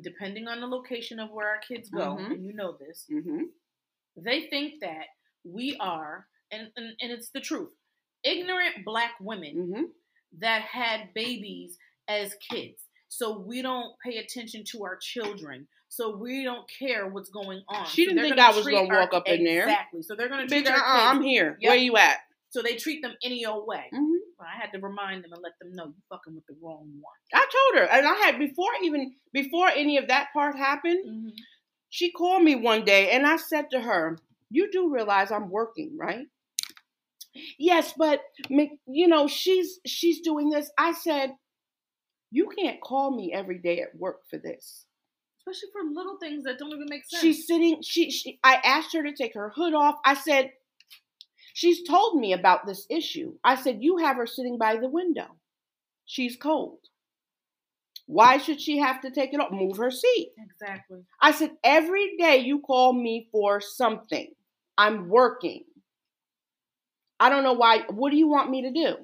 [SPEAKER 3] depending on the location of where our kids go,
[SPEAKER 1] Mhm.
[SPEAKER 3] and you know this,
[SPEAKER 1] Mm-hmm.
[SPEAKER 3] they think that we are, and, and, and it's the truth, ignorant black women
[SPEAKER 1] Mm-hmm.
[SPEAKER 3] that had babies as kids. So we don't pay attention to our children. So we don't care what's going on.
[SPEAKER 1] She didn't
[SPEAKER 3] they're
[SPEAKER 1] think I was gonna walk up in there.
[SPEAKER 3] Exactly. So they're gonna treat
[SPEAKER 1] Bitch, uh-uh. I'm here.
[SPEAKER 3] Yep.
[SPEAKER 1] Where you at?
[SPEAKER 3] So they treat them any old way.
[SPEAKER 1] Mm-hmm.
[SPEAKER 3] But I had to remind them and let them know you fucking with the wrong one.
[SPEAKER 1] I told her, and I had before even before any of that part happened.
[SPEAKER 3] Mm-hmm.
[SPEAKER 1] She called me one day, and I said to her, "You do realize I'm working, right?" Yes, but you know she's she's doing this. I said, "You can't call me every day at work for this."
[SPEAKER 3] Especially for little things that don't even make sense.
[SPEAKER 1] She's sitting. She, she. I asked her to take her hood off. I said, "She's told me about this issue." I said, "You have her sitting by the window. She's cold. Why should she have to take it off? Move her seat."
[SPEAKER 3] exactly.
[SPEAKER 1] I said, "Every day you call me for something. I'm working. I don't know why. What do you want me to do?"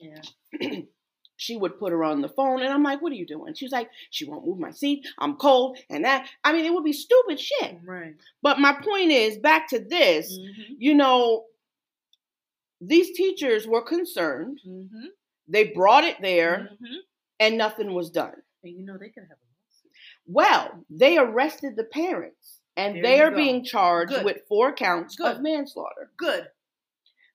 [SPEAKER 3] Yeah.
[SPEAKER 1] she would put her on the phone, and I'm like, "What are you doing?" She's like, "She won't move my seat. I'm cold, and that." I mean, it would be stupid shit.
[SPEAKER 3] Right.
[SPEAKER 1] But my point is, back to this.
[SPEAKER 3] Mm-hmm.
[SPEAKER 1] You know, these teachers were concerned.
[SPEAKER 3] Mm-hmm.
[SPEAKER 1] They brought it there,
[SPEAKER 3] Mm-hmm.
[SPEAKER 1] and nothing was done.
[SPEAKER 3] And you know they could have a lawsuit.
[SPEAKER 1] Well, they arrested the parents, and
[SPEAKER 3] There
[SPEAKER 1] they are
[SPEAKER 3] go.
[SPEAKER 1] being charged
[SPEAKER 3] Good.
[SPEAKER 1] with four counts
[SPEAKER 3] Good.
[SPEAKER 1] of manslaughter.
[SPEAKER 3] Good.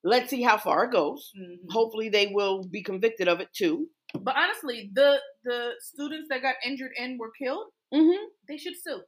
[SPEAKER 1] Let's see how far it goes.
[SPEAKER 3] Mhm.
[SPEAKER 1] Hopefully, they will be convicted of it too.
[SPEAKER 3] But honestly, the the students that got injured and were killed,
[SPEAKER 1] hmm
[SPEAKER 3] they should sue.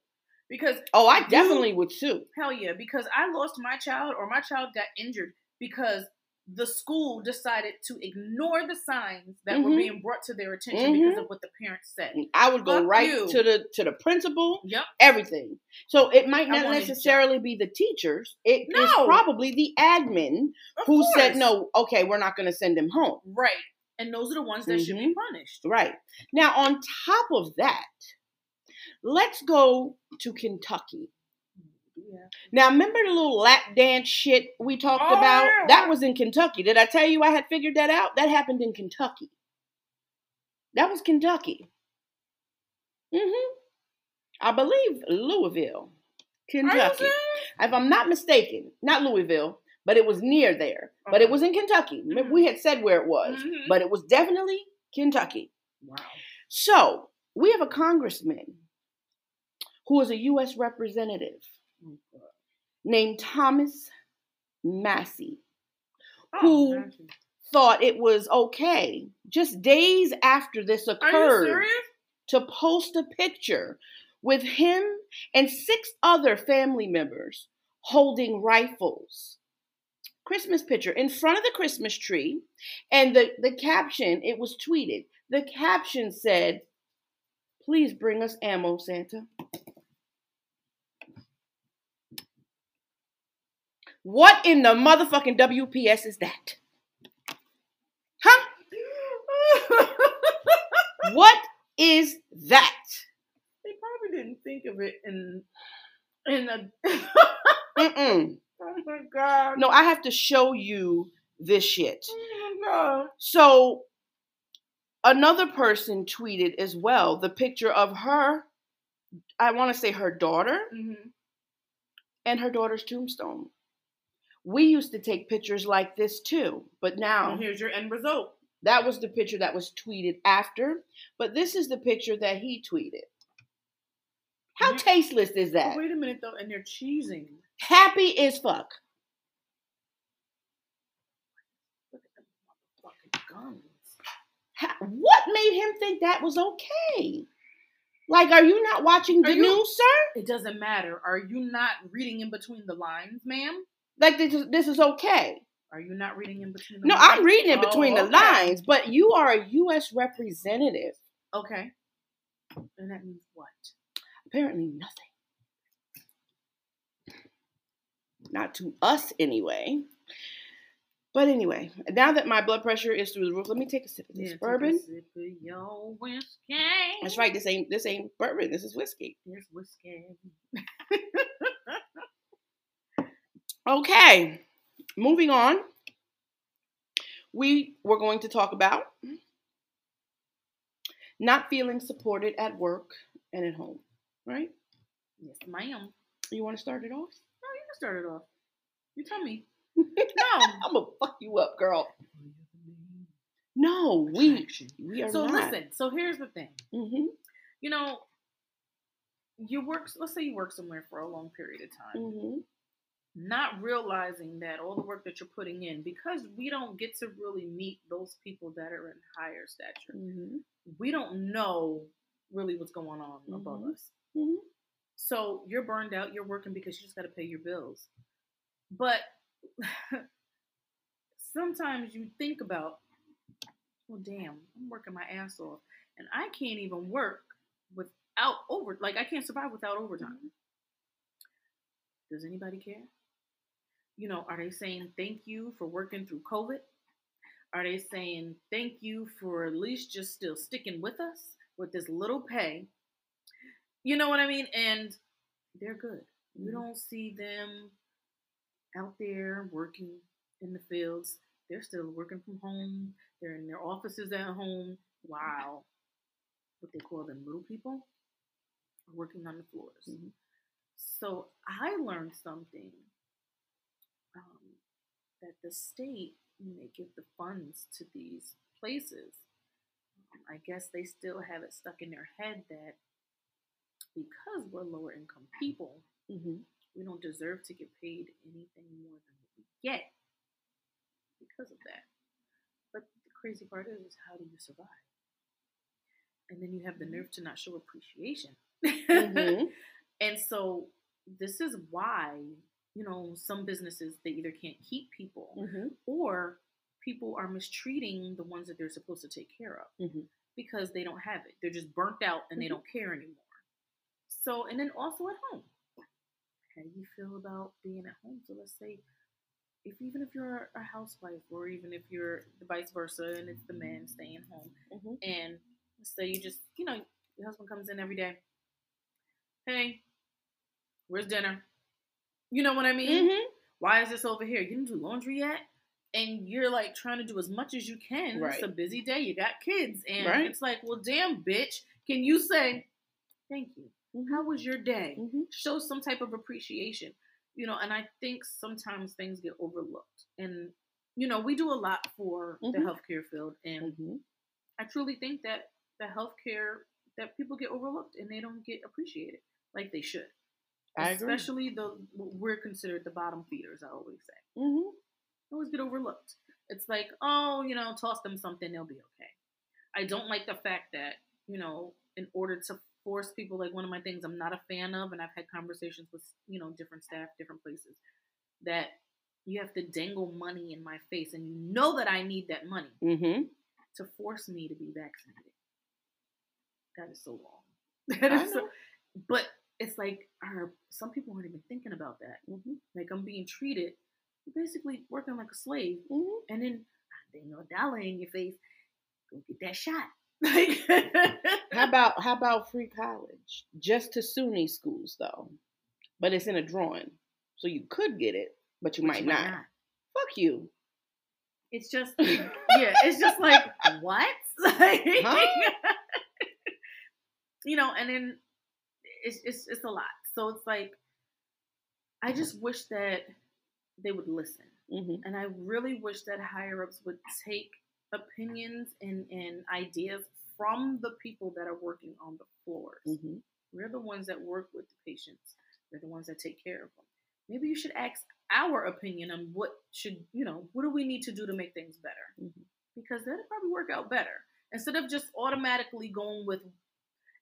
[SPEAKER 3] Because
[SPEAKER 1] Oh, I
[SPEAKER 3] You-
[SPEAKER 1] definitely would sue.
[SPEAKER 3] hell yeah, because I lost my child or my child got injured because the school decided to ignore the signs that were
[SPEAKER 1] Mhm.
[SPEAKER 3] being brought to their attention because
[SPEAKER 1] Mhm.
[SPEAKER 3] of what the parents said.
[SPEAKER 1] I would go
[SPEAKER 3] Fuck
[SPEAKER 1] right
[SPEAKER 3] you.
[SPEAKER 1] to the to the principal.
[SPEAKER 3] Yep.
[SPEAKER 1] Everything. So it might not necessarily be the teachers. It is
[SPEAKER 3] No.
[SPEAKER 1] probably the admin
[SPEAKER 3] Of
[SPEAKER 1] who said no. Okay, we're not going to send him home.
[SPEAKER 3] Right. And those are the ones that should be punished.
[SPEAKER 1] Right. Now, on top of that, let's go to Kentucky.
[SPEAKER 3] Yeah.
[SPEAKER 1] Now, remember the little lap dance shit we talked
[SPEAKER 3] Oh,
[SPEAKER 1] about?
[SPEAKER 3] yeah.
[SPEAKER 1] That was in Kentucky. Did I tell you I had figured that out? That happened in Kentucky. That was Kentucky. Mm-hmm. I believe Louisville, Kentucky. If I'm not mistaken, not Louisville, but it was near there. But it was in Kentucky.
[SPEAKER 3] Mhm.
[SPEAKER 1] We had said where it was,
[SPEAKER 3] Mhm.
[SPEAKER 1] but it was definitely Kentucky.
[SPEAKER 3] Wow.
[SPEAKER 1] So we have a congressman who is a U.S. representative. Named Thomas Massie,
[SPEAKER 3] Oh,
[SPEAKER 1] Who-
[SPEAKER 3] you.
[SPEAKER 1] thought it was okay just days after this occurred to post a picture with him and six other family members holding rifles. Christmas picture in front of the Christmas tree, and the, the caption, it was tweeted. The caption said, Please bring us ammo, Santa. What in the motherfucking WPS is that? Huh? What is that?
[SPEAKER 3] they probably didn't think of it in in a.
[SPEAKER 1] Mm-mm.
[SPEAKER 3] oh my god.
[SPEAKER 1] No, I have to show you this shit.
[SPEAKER 3] Oh my god.
[SPEAKER 1] So another person tweeted as well the picture of her, I want to say her daughter
[SPEAKER 3] Mm-hmm.
[SPEAKER 1] and her daughter's tombstone. We used to take pictures like this too, but now
[SPEAKER 3] And here's your end result.
[SPEAKER 1] that was the picture that was tweeted after, but this is the picture that he tweeted. How tasteless is that?
[SPEAKER 3] Wait a minute though, and they're cheesing.
[SPEAKER 1] Happy as fuck.
[SPEAKER 3] Look at them motherfucking guns.
[SPEAKER 1] What made him think that was okay? Like, are you not watching the
[SPEAKER 3] you-
[SPEAKER 1] news, sir?
[SPEAKER 3] It doesn't matter. Are you not reading in between the lines, ma'am?
[SPEAKER 1] Like, this is, this is okay.
[SPEAKER 3] Are you not reading in between the
[SPEAKER 1] No,
[SPEAKER 3] lines?
[SPEAKER 1] I'm reading in
[SPEAKER 3] Oh,
[SPEAKER 1] between the
[SPEAKER 3] okay.
[SPEAKER 1] lines, but you are a U.S. representative.
[SPEAKER 3] Okay. And that means what?
[SPEAKER 1] Apparently, nothing. Not to us, anyway. But anyway, now that my blood pressure is through the roof, let me take a sip of this
[SPEAKER 3] take a
[SPEAKER 1] bourbon.
[SPEAKER 3] sip of your whiskey.
[SPEAKER 1] That's right. This ain't this ain't bourbon. This is whiskey.
[SPEAKER 3] Here's whiskey.
[SPEAKER 1] Okay, moving on. We were going to talk about not feeling supported at work and at home, right?
[SPEAKER 3] Yes, ma'am.
[SPEAKER 1] You want to start it off?
[SPEAKER 3] No, you can start it off. You tell me.
[SPEAKER 1] no. I'm gonna fuck you up, girl. No, we we are
[SPEAKER 3] So
[SPEAKER 1] not.
[SPEAKER 3] listen. So here's the thing.
[SPEAKER 1] hmm
[SPEAKER 3] You know, you work. Let's say you work somewhere for a long period of time,
[SPEAKER 1] hmm
[SPEAKER 3] not realizing that all the work that you're putting in, because we don't get to really meet those people that are in higher stature.
[SPEAKER 1] hmm
[SPEAKER 3] We don't know really what's going on above
[SPEAKER 1] Mhm.
[SPEAKER 3] us.
[SPEAKER 1] hmm
[SPEAKER 3] So you're burned out. You're working because you just got to pay your bills. But sometimes you think about, well, damn, I'm working my ass off, and I can't even work without over. Like I can't survive without overtime. Does anybody care? You know, are they saying thank you for working through COVID? Are they saying thank you for at least just still sticking with us with this little pay? You know what I mean? And they're good. You
[SPEAKER 1] Mhm.
[SPEAKER 3] don't see them out there working in the fields. they're still working from home. They're in their offices at home. Wow. What they call them little people are working on the floors.
[SPEAKER 1] Mhm.
[SPEAKER 3] So I learned something that the state, when they give the funds to these places, um, I guess they still have it stuck in their head that because we're lower income people,
[SPEAKER 1] hmm
[SPEAKER 3] we don't deserve to get paid anything more than what we get because of that. But the crazy part is, is how do you survive? And then you have the nerve to not show appreciation.
[SPEAKER 1] hmm
[SPEAKER 3] And so this is why, you know, some businesses they either can't keep people
[SPEAKER 1] hmm
[SPEAKER 3] or people are mistreating the ones that they're supposed to take care of
[SPEAKER 1] Mhm.
[SPEAKER 3] because they don't have it. They're just burnt out and they
[SPEAKER 1] Mhm.
[SPEAKER 3] don't care anymore. So, and then also at home. How do you feel about being at home? So let's say if even if you're a housewife or even if you're the vice versa and it's the man staying home
[SPEAKER 1] Mhm.
[SPEAKER 3] and let's you just, you know, your husband comes in every day. Hey, where's dinner? You know what I mean?
[SPEAKER 1] hmm
[SPEAKER 3] why is this over here? You didn't do laundry yet? And you're like trying to do as much as you can. It's a busy day. You got kids. And
[SPEAKER 1] Right.
[SPEAKER 3] it's like, well, damn, bitch. Can you say, thank you?
[SPEAKER 1] Mhm.
[SPEAKER 3] How was your day?
[SPEAKER 1] hmm
[SPEAKER 3] Show some type of appreciation. You know, and I think sometimes things get overlooked. And, you know, we do a lot for the
[SPEAKER 1] Mhm.
[SPEAKER 3] healthcare field. And
[SPEAKER 1] hmm
[SPEAKER 3] I truly think that the healthcare, that people get overlooked and they don't get appreciated like they should.
[SPEAKER 1] I agree.
[SPEAKER 3] Especially the, we're considered the bottom feeders, I always say
[SPEAKER 1] hmm
[SPEAKER 3] always get overlooked. It's like, oh, you know, toss them something, they'll be okay. I don't like the fact that, you know, in order to force people, like one of my things I'm not a fan of, and I've had conversations with, you know, different staff, different places, that you have to dangle money in my face, and you know that I need that money
[SPEAKER 1] hmm
[SPEAKER 3] to force me to be vaccinated. That is so wrong. That is so, but it's like, our, some people aren't even thinking about that.
[SPEAKER 1] hmm
[SPEAKER 3] Like I'm being treated, basically working like a slave
[SPEAKER 1] hmm
[SPEAKER 3] and then they know a dollar in your face. Go get that shot. Like,
[SPEAKER 1] How about how about free college just to SUNY schools though, but it's in a drawing, so you could get it, but you,
[SPEAKER 3] But
[SPEAKER 1] might, not. Fuck you.
[SPEAKER 3] It's just, yeah, it's just like what? Like,
[SPEAKER 1] Huh?
[SPEAKER 3] you know, and then it's it's it's a lot. So it's like, I just wish that they would listen.
[SPEAKER 1] hmm
[SPEAKER 3] And I really wish that higher ups would take opinions and, and ideas from the people that are working on the floors.
[SPEAKER 1] hmm
[SPEAKER 3] We're the ones that work with the patients. We're the ones that take care of them. Maybe you should ask our opinion on what should, you know, what do we need to do to make things better?
[SPEAKER 1] Mhm.
[SPEAKER 3] Because that'll probably work out better. Instead of just automatically going with,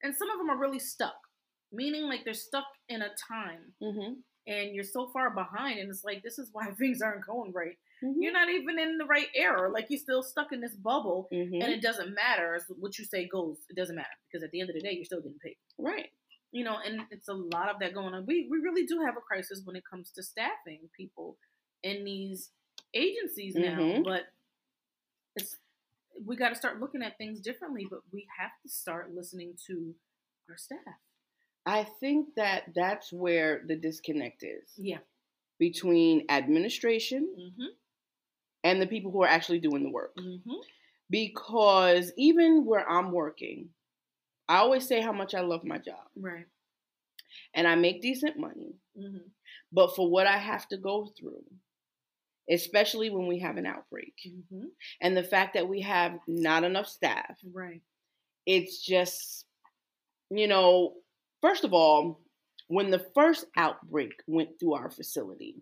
[SPEAKER 3] and some of them are really stuck, meaning like they're stuck in a time
[SPEAKER 1] hmm
[SPEAKER 3] and you're so far behind, and it's like, this is why things aren't going right.
[SPEAKER 1] hmm
[SPEAKER 3] You're not even in the right era. Like you're still stuck in this bubble,
[SPEAKER 1] hmm
[SPEAKER 3] and it doesn't matter. What you say goes. It doesn't matter because at the end of the day, you're still getting paid
[SPEAKER 1] Right.
[SPEAKER 3] you know, and it's a lot of that going on. We we really do have a crisis when it comes to staffing people in these agencies now,
[SPEAKER 1] Mhm.
[SPEAKER 3] but it's we got to start looking at things differently. But we have to start listening to our staff.
[SPEAKER 1] I think that that's where the disconnect is
[SPEAKER 3] Yeah.
[SPEAKER 1] between administration
[SPEAKER 3] Mm-hmm.
[SPEAKER 1] and the people who are actually doing the work.
[SPEAKER 3] Mm-hmm.
[SPEAKER 1] Because even where I'm working, I always say how much I love my job
[SPEAKER 3] Right.
[SPEAKER 1] and I make decent money.
[SPEAKER 3] Mm-hmm.
[SPEAKER 1] But for what I have to go through, especially when we have an outbreak
[SPEAKER 3] Mm-hmm.
[SPEAKER 1] and the fact that we have not enough staff,
[SPEAKER 3] Right.
[SPEAKER 1] it's just, you know, first of all, when the first outbreak went through our facility,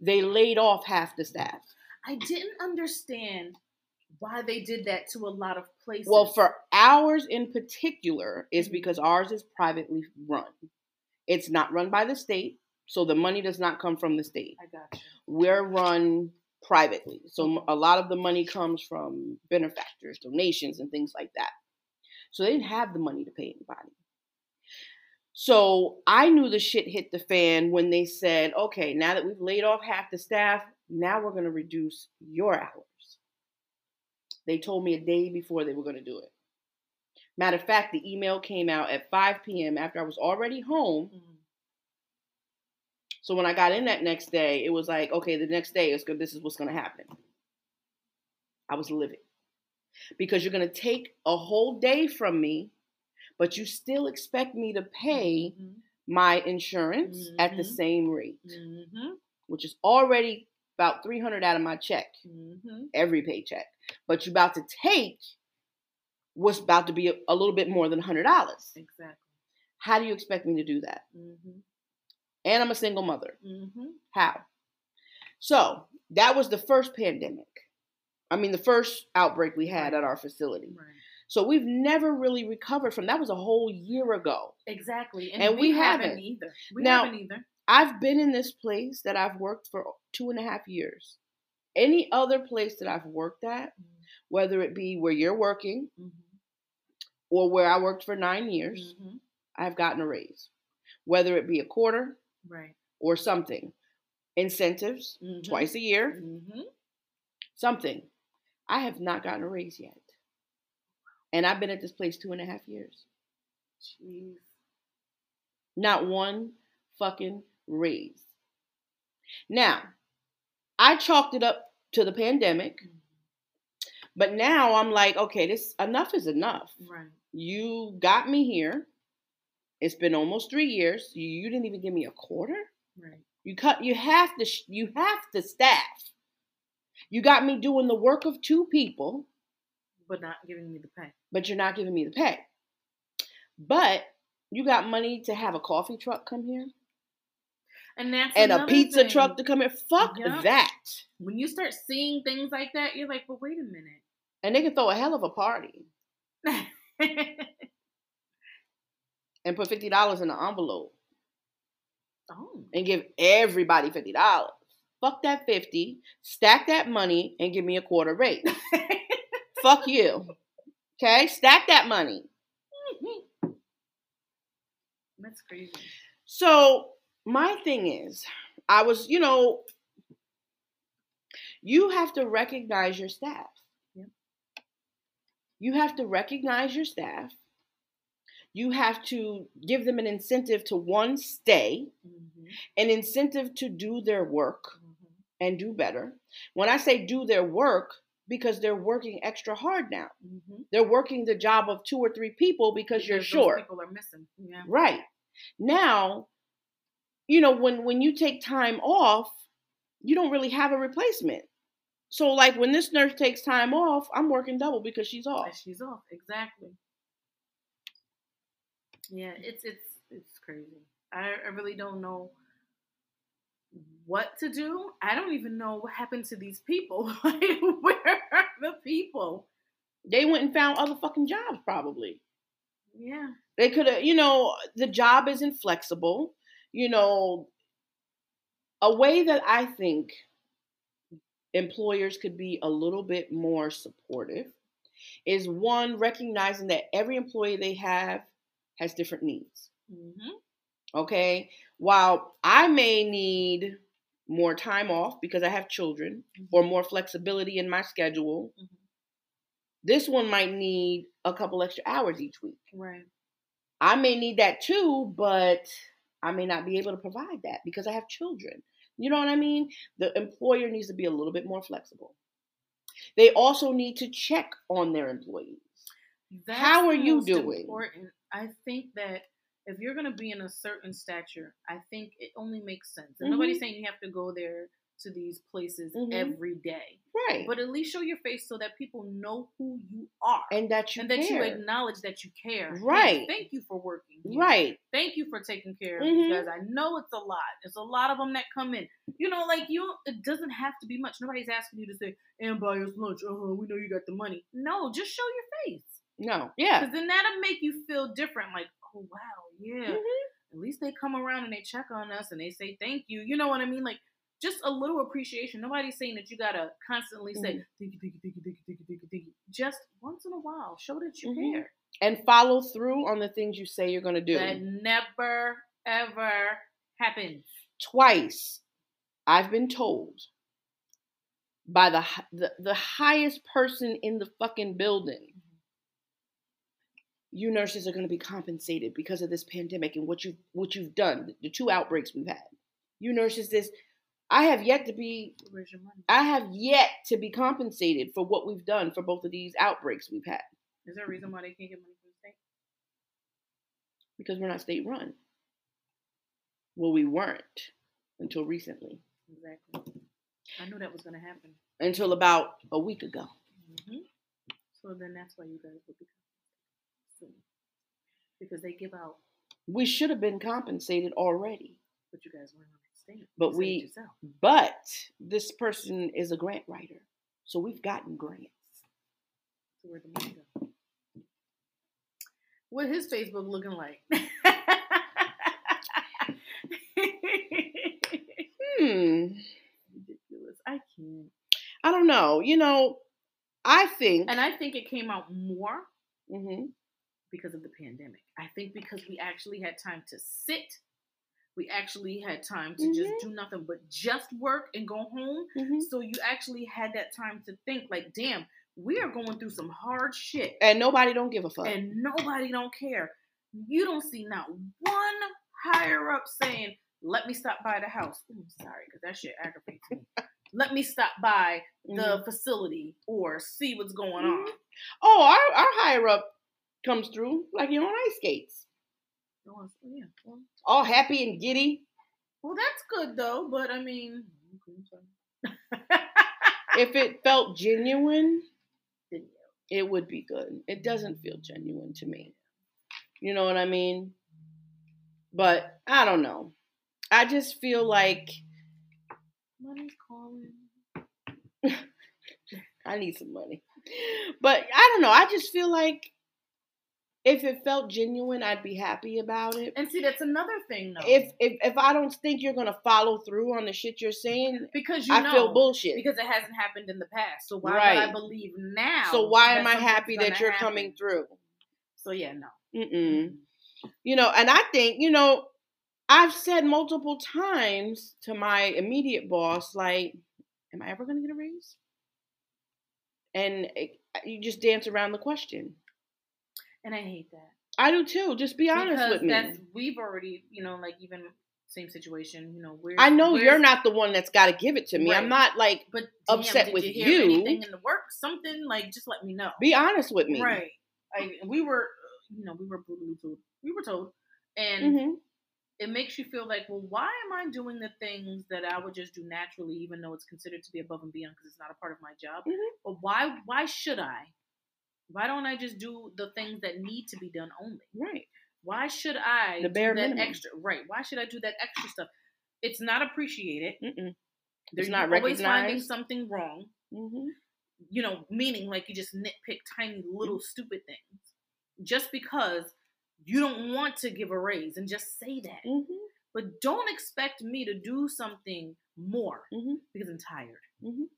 [SPEAKER 1] they laid off half the staff.
[SPEAKER 3] I didn't understand why they did that to a lot of places.
[SPEAKER 1] Well, for ours in particular, is
[SPEAKER 3] Mhm.
[SPEAKER 1] because ours is privately run. It's not run by the state, so the money does not come from the state.
[SPEAKER 3] I got you.
[SPEAKER 1] We're run privately, so a lot of the money comes from benefactors, donations, and things like that. So they didn't have the money to pay anybody. So I knew the shit hit the fan when they said, okay, now that we've laid off half the staff, now we're going to reduce your hours. They told me a day before they were going to do it. Matter of fact, the email came out at 5 p.m. after I was already home.
[SPEAKER 3] Mhm.
[SPEAKER 1] So when I got in that next day, it was like, okay, the next day is good. This is what's going to happen. I was livid. Because you're going to take a whole day from me, but you still expect me to pay
[SPEAKER 3] Mhm.
[SPEAKER 1] my insurance at the
[SPEAKER 3] Mhm.
[SPEAKER 1] same rate,
[SPEAKER 3] Mhm.
[SPEAKER 1] which is already about 300 out of my check,
[SPEAKER 3] Mhm.
[SPEAKER 1] every paycheck. But you're about to take what's about to be a, a little bit more than $100.
[SPEAKER 3] Exactly.
[SPEAKER 1] How do you expect me to do that?
[SPEAKER 3] Mhm.
[SPEAKER 1] And I'm a single mother. How? So that was the first pandemic. I mean, the first outbreak we had at our facility.
[SPEAKER 3] Right.
[SPEAKER 1] So we've never really recovered from that. Was a whole year ago.
[SPEAKER 3] Exactly. And,
[SPEAKER 1] And
[SPEAKER 3] we,
[SPEAKER 1] we
[SPEAKER 3] haven't,
[SPEAKER 1] haven't.
[SPEAKER 3] either. We
[SPEAKER 1] Now-
[SPEAKER 3] haven't either.
[SPEAKER 1] I've been in this place that I've worked for two and a half years. Any other place that I've worked at, whether it be where you're working
[SPEAKER 3] Mhm.
[SPEAKER 1] or where I worked for nine years,
[SPEAKER 3] Mhm.
[SPEAKER 1] I've gotten a raise. Whether it be a quarter
[SPEAKER 3] Right.
[SPEAKER 1] or something, incentives
[SPEAKER 3] Mhm.
[SPEAKER 1] twice a year,
[SPEAKER 3] Mhm.
[SPEAKER 1] something. I have not gotten a raise yet. And I've been at this place two and a half years.
[SPEAKER 3] Jeez.
[SPEAKER 1] Not one fucking raise. Now, I chalked it up to the pandemic, mm-hmm. but now I'm like, okay, this enough is enough.
[SPEAKER 3] Right.
[SPEAKER 1] You got me here. It's been almost three years. You, you didn't even give me a quarter.
[SPEAKER 3] Right.
[SPEAKER 1] You cut. You have to. sh- You have to staff. You got me doing the work of two people.
[SPEAKER 3] But not giving me the pay.
[SPEAKER 1] but you're not giving me the pay. But you got money to have a coffee truck come here
[SPEAKER 3] And that's
[SPEAKER 1] and a pizza
[SPEAKER 3] thing.
[SPEAKER 1] truck to come here. Fuck
[SPEAKER 3] Yup.
[SPEAKER 1] that.
[SPEAKER 3] When you start seeing things like that, you're like, but wait a minute.
[SPEAKER 1] And they can throw a hell of a party and put fifty dollars in an envelope
[SPEAKER 3] oh.
[SPEAKER 1] and give everybody fifty dollars. Fuck that fifty. Stack that money and give me a quarter rate. Fuck you. Okay, stack that money.
[SPEAKER 3] That's crazy.
[SPEAKER 1] So my thing is, I was, you know, you have to recognize your staff.
[SPEAKER 3] Yeah.
[SPEAKER 1] You have to recognize your staff. You have to give them an incentive to one stay,
[SPEAKER 3] Mhm.
[SPEAKER 1] an incentive to do their work
[SPEAKER 3] Mhm.
[SPEAKER 1] and do better. When I say do their work, because they're working extra hard now.
[SPEAKER 3] Mhm.
[SPEAKER 1] They're working the job of two or three people because you're
[SPEAKER 3] those
[SPEAKER 1] short.
[SPEAKER 3] People are missing. Yeah.
[SPEAKER 1] Right. Now, you know, when when you take time off, you don't really have a replacement. So like when this nurse takes time off, I'm working double because she's
[SPEAKER 3] And
[SPEAKER 1] off.
[SPEAKER 3] she's off. Exactly. Yeah, it's it's it's crazy. I, I really don't know what to do. I don't even know what happened to these people. like, where are the people?
[SPEAKER 1] They went and found other fucking jobs probably.
[SPEAKER 3] Yeah.
[SPEAKER 1] They could have, you know, the job isn't flexible. You know, a way that I think employers could be a little bit more supportive is one recognizing that every employee they have has different needs.
[SPEAKER 3] Mm-hmm.
[SPEAKER 1] Okay. While I may need more time off because I have children or more flexibility in my schedule,
[SPEAKER 3] Mhm.
[SPEAKER 1] this one might need a couple extra hours each week.
[SPEAKER 3] Right.
[SPEAKER 1] I may need that too, but I may not be able to provide that because I have children. You know what I mean? The employer needs to be a little bit more flexible. They also need to check on their employees.
[SPEAKER 3] That's
[SPEAKER 1] How are you doing?
[SPEAKER 3] Important. I think that if you're going to be in a certain stature, I think it only makes sense. And nobody's
[SPEAKER 1] Mhm.
[SPEAKER 3] saying you have to go there to these places
[SPEAKER 1] Mhm.
[SPEAKER 3] every day,
[SPEAKER 1] Right.
[SPEAKER 3] but at least show your face so that people know who you are
[SPEAKER 1] and that you
[SPEAKER 3] and that you acknowledge that you care. Hey,
[SPEAKER 1] Right.
[SPEAKER 3] thank you for working. here.
[SPEAKER 1] Right.
[SPEAKER 3] Thank you for taking care of
[SPEAKER 1] Mhm.
[SPEAKER 3] these guys. I know it's a lot. There's a lot of them that come in. You know, like you, it doesn't have to be much. Nobody's asking you to say, and buy us lunch. Uh huh. We know you got the money. No, just show your face.
[SPEAKER 1] No. Yeah.
[SPEAKER 3] Because then that'll make you feel different. Like, oh wow, yeah.
[SPEAKER 1] Mhm.
[SPEAKER 3] At least they come around and they check on us and they say thank you. You know what I mean? Like just a little appreciation. Nobody's saying that you gotta constantly say
[SPEAKER 1] Mhm.
[SPEAKER 3] thank you, thank you, thank you, thank you, thank you, thank you, thank you. Just once in a while, show that you
[SPEAKER 1] Mhm.
[SPEAKER 3] care.
[SPEAKER 1] And follow through on the things you say you're to do.
[SPEAKER 3] That never ever happens.
[SPEAKER 1] Twice, I've been told by the, the the highest person in the fucking building, you nurses are going to be compensated because of this pandemic and what you what you've done, the two outbreaks we've had. You nurses, this I have yet to be
[SPEAKER 3] Where's your money?
[SPEAKER 1] I have yet to be compensated for what we've done for both of these outbreaks we've had
[SPEAKER 3] Is there a reason why they can't get money from the state?
[SPEAKER 1] because we're not state run. Well, we weren't until recently,
[SPEAKER 3] Exactly. I knew that was gonna happen.
[SPEAKER 1] until about a week ago.
[SPEAKER 3] hmm So then that's why you guys would be soon. Because they give out,
[SPEAKER 1] We should have been compensated already.
[SPEAKER 3] but you guys weren't on the state.
[SPEAKER 1] But
[SPEAKER 3] You
[SPEAKER 1] we- But this person is a grant writer, so we've gotten grants.
[SPEAKER 3] So where'd the money go? What his Facebook looking like?
[SPEAKER 1] Hmm.
[SPEAKER 3] Ridiculous. I can't.
[SPEAKER 1] I don't know. You know, I think.
[SPEAKER 3] And I think it came out more
[SPEAKER 1] hmm
[SPEAKER 3] because of the pandemic. I think because we actually had time to sit, we actually had time to just
[SPEAKER 1] Mhm.
[SPEAKER 3] do nothing but just work and go home.
[SPEAKER 1] hmm
[SPEAKER 3] So you actually had that time to think, like, damn, we are going through some hard shit,
[SPEAKER 1] And nobody don't give a fuck.
[SPEAKER 3] and nobody don't care. You don't see not one higher up saying, "Let me stop by the house." Ooh, sorry, because that shit aggravates me. Let me stop by the
[SPEAKER 1] Mhm.
[SPEAKER 3] facility or see what's going on.
[SPEAKER 1] Oh, our, our higher up comes through like you're on ice skates,
[SPEAKER 3] Oh, yeah. Well,
[SPEAKER 1] all happy and giddy.
[SPEAKER 3] well, that's good though. But I mean.
[SPEAKER 1] If it felt genuine, it would be good. It doesn't feel genuine to me. You know what I mean? But I don't know. I just feel like
[SPEAKER 3] Money's calling.
[SPEAKER 1] I need some money. But I don't know. I just feel like if it felt genuine, I'd be happy about it.
[SPEAKER 3] And see, that's another thing though.
[SPEAKER 1] If if if I don't think you're gonna follow through on the shit you're saying,
[SPEAKER 3] because you
[SPEAKER 1] I
[SPEAKER 3] know,
[SPEAKER 1] feel bullshit.
[SPEAKER 3] because it hasn't happened in the past. So why would I believe now?
[SPEAKER 1] so why am I happy that you're
[SPEAKER 3] happen?
[SPEAKER 1] coming through?
[SPEAKER 3] So yeah, no.
[SPEAKER 1] Mm-mm. You know, and I think you know, I've said multiple times to my immediate boss, like, "Am I ever gonna get a raise?" And it, you just dance around the question.
[SPEAKER 3] And I hate that.
[SPEAKER 1] I do too. Just be honest
[SPEAKER 3] because
[SPEAKER 1] with me.
[SPEAKER 3] that's we've already, you know, like even same situation. You know, where's,
[SPEAKER 1] I know you're not the one that's got to give it to me. I'm not like
[SPEAKER 3] But damn,
[SPEAKER 1] upset with
[SPEAKER 3] you.
[SPEAKER 1] You.
[SPEAKER 3] Anything in the work? Something like just let me know.
[SPEAKER 1] be honest with me.
[SPEAKER 3] Right. I, we were, you know, we were brutally told. We were told, and
[SPEAKER 1] hmm
[SPEAKER 3] it makes you feel like, well, why am I doing the things that I would just do naturally, even though it's considered to be above and beyond because it's not a part of my job?
[SPEAKER 1] Mhm.
[SPEAKER 3] But why? Why should I? Why don't I just do the things that need to be done only?
[SPEAKER 1] Right.
[SPEAKER 3] Why should I
[SPEAKER 1] The
[SPEAKER 3] do
[SPEAKER 1] bare
[SPEAKER 3] that
[SPEAKER 1] minimum.
[SPEAKER 3] extra? Right. Why should I do that extra stuff? It's not appreciated.
[SPEAKER 1] Mm-mm.
[SPEAKER 3] There's
[SPEAKER 1] not
[SPEAKER 3] always finding something wrong.
[SPEAKER 1] hmm
[SPEAKER 3] You know, meaning like you just nitpick tiny little
[SPEAKER 1] Mm-hmm.
[SPEAKER 3] stupid things just because you don't want to give a raise and just say that.
[SPEAKER 1] hmm
[SPEAKER 3] But don't expect me to do something more
[SPEAKER 1] Mhm.
[SPEAKER 3] because I'm tired.
[SPEAKER 1] Mhm.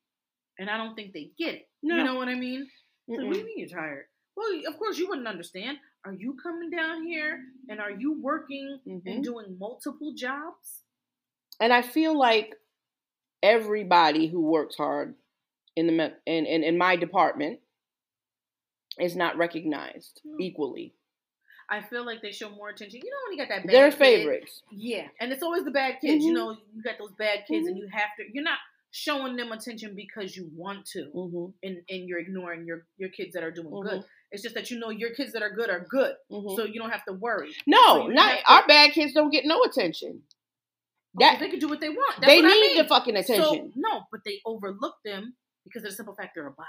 [SPEAKER 3] And I don't think they get it.
[SPEAKER 1] No.
[SPEAKER 3] You know what I mean? So what do you mean you're tired? Well, of course you wouldn't understand. Are you coming down here and are you working
[SPEAKER 1] Mhm.
[SPEAKER 3] and doing multiple jobs?
[SPEAKER 1] And I feel like everybody who works hard in the in, in in my department is not recognized
[SPEAKER 3] No.
[SPEAKER 1] equally.
[SPEAKER 3] I feel like they show more attention. You know when you got that bad
[SPEAKER 1] They're favorites.
[SPEAKER 3] Yeah, and it's always the bad kids. You
[SPEAKER 1] Mhm.
[SPEAKER 3] know, you got those bad kids, and
[SPEAKER 1] Mhm.
[SPEAKER 3] you have to. You're not showing them attention because you want to,
[SPEAKER 1] hmm
[SPEAKER 3] and and you're ignoring your your kids that are doing
[SPEAKER 1] Mhm.
[SPEAKER 3] good. It's just that you know your kids that are good are good,
[SPEAKER 1] hmm
[SPEAKER 3] so you don't have to worry.
[SPEAKER 1] no,
[SPEAKER 3] so
[SPEAKER 1] not
[SPEAKER 3] to-
[SPEAKER 1] our bad kids don't get no attention.
[SPEAKER 3] That
[SPEAKER 1] That
[SPEAKER 3] they can do what they want. That's
[SPEAKER 1] they
[SPEAKER 3] what I
[SPEAKER 1] need
[SPEAKER 3] mean.
[SPEAKER 1] the fucking attention.
[SPEAKER 3] So, no, but they overlook them because of the simple fact they're a body.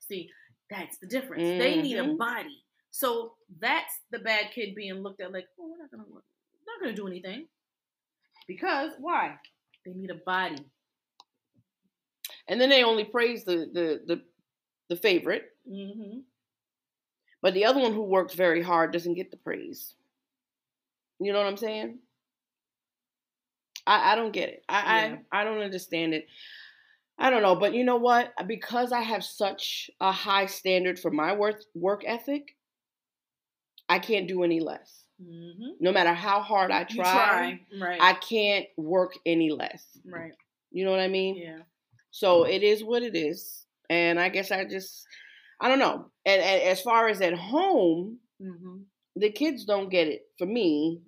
[SPEAKER 3] See, that's the difference. They need a
[SPEAKER 1] Mhm.
[SPEAKER 3] body. So that's the bad kid being looked at like, oh, we're not gonna work. Not gonna do anything. Because why? They need a body.
[SPEAKER 1] And then they only praise the the the, the favorite,
[SPEAKER 3] Mm-hmm.
[SPEAKER 1] but the other one who works very hard doesn't get the praise. You know what I'm saying? I, I don't get it. I,
[SPEAKER 3] Yeah.
[SPEAKER 1] I I don't understand it. I don't know, but you know what? Because I have such a high standard for my work work ethic, I can't do any less.
[SPEAKER 3] Mm-hmm.
[SPEAKER 1] No matter how hard I try,
[SPEAKER 3] try. Right.
[SPEAKER 1] I can't work any less.
[SPEAKER 3] right.
[SPEAKER 1] You know what I mean?
[SPEAKER 3] Yeah.
[SPEAKER 1] So it is what it is. And I guess I just, I don't know. And, and as far as at home,
[SPEAKER 3] Mm-hmm.
[SPEAKER 1] the kids don't get it for me,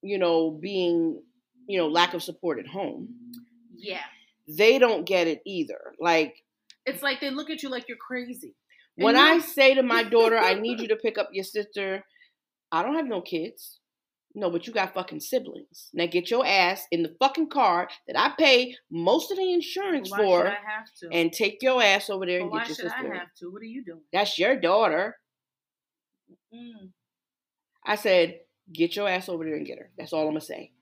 [SPEAKER 1] you know, being, you know, lack of support at home.
[SPEAKER 3] Yeah.
[SPEAKER 1] They don't get it either. Like
[SPEAKER 3] It's like they look at you like you're crazy.
[SPEAKER 1] When I say to my daughter, I need you to pick up your sister, I don't have no kids. No, but you got fucking siblings. Now get your ass in the fucking car that I pay most of the insurance
[SPEAKER 3] why
[SPEAKER 1] for
[SPEAKER 3] I have to?
[SPEAKER 1] and take your ass over there and get your sister. Why should.
[SPEAKER 3] I have to? What are you doing?
[SPEAKER 1] That's your daughter.
[SPEAKER 3] Mm.
[SPEAKER 1] I said, get your ass over there and get her. That's all I'm gonna say.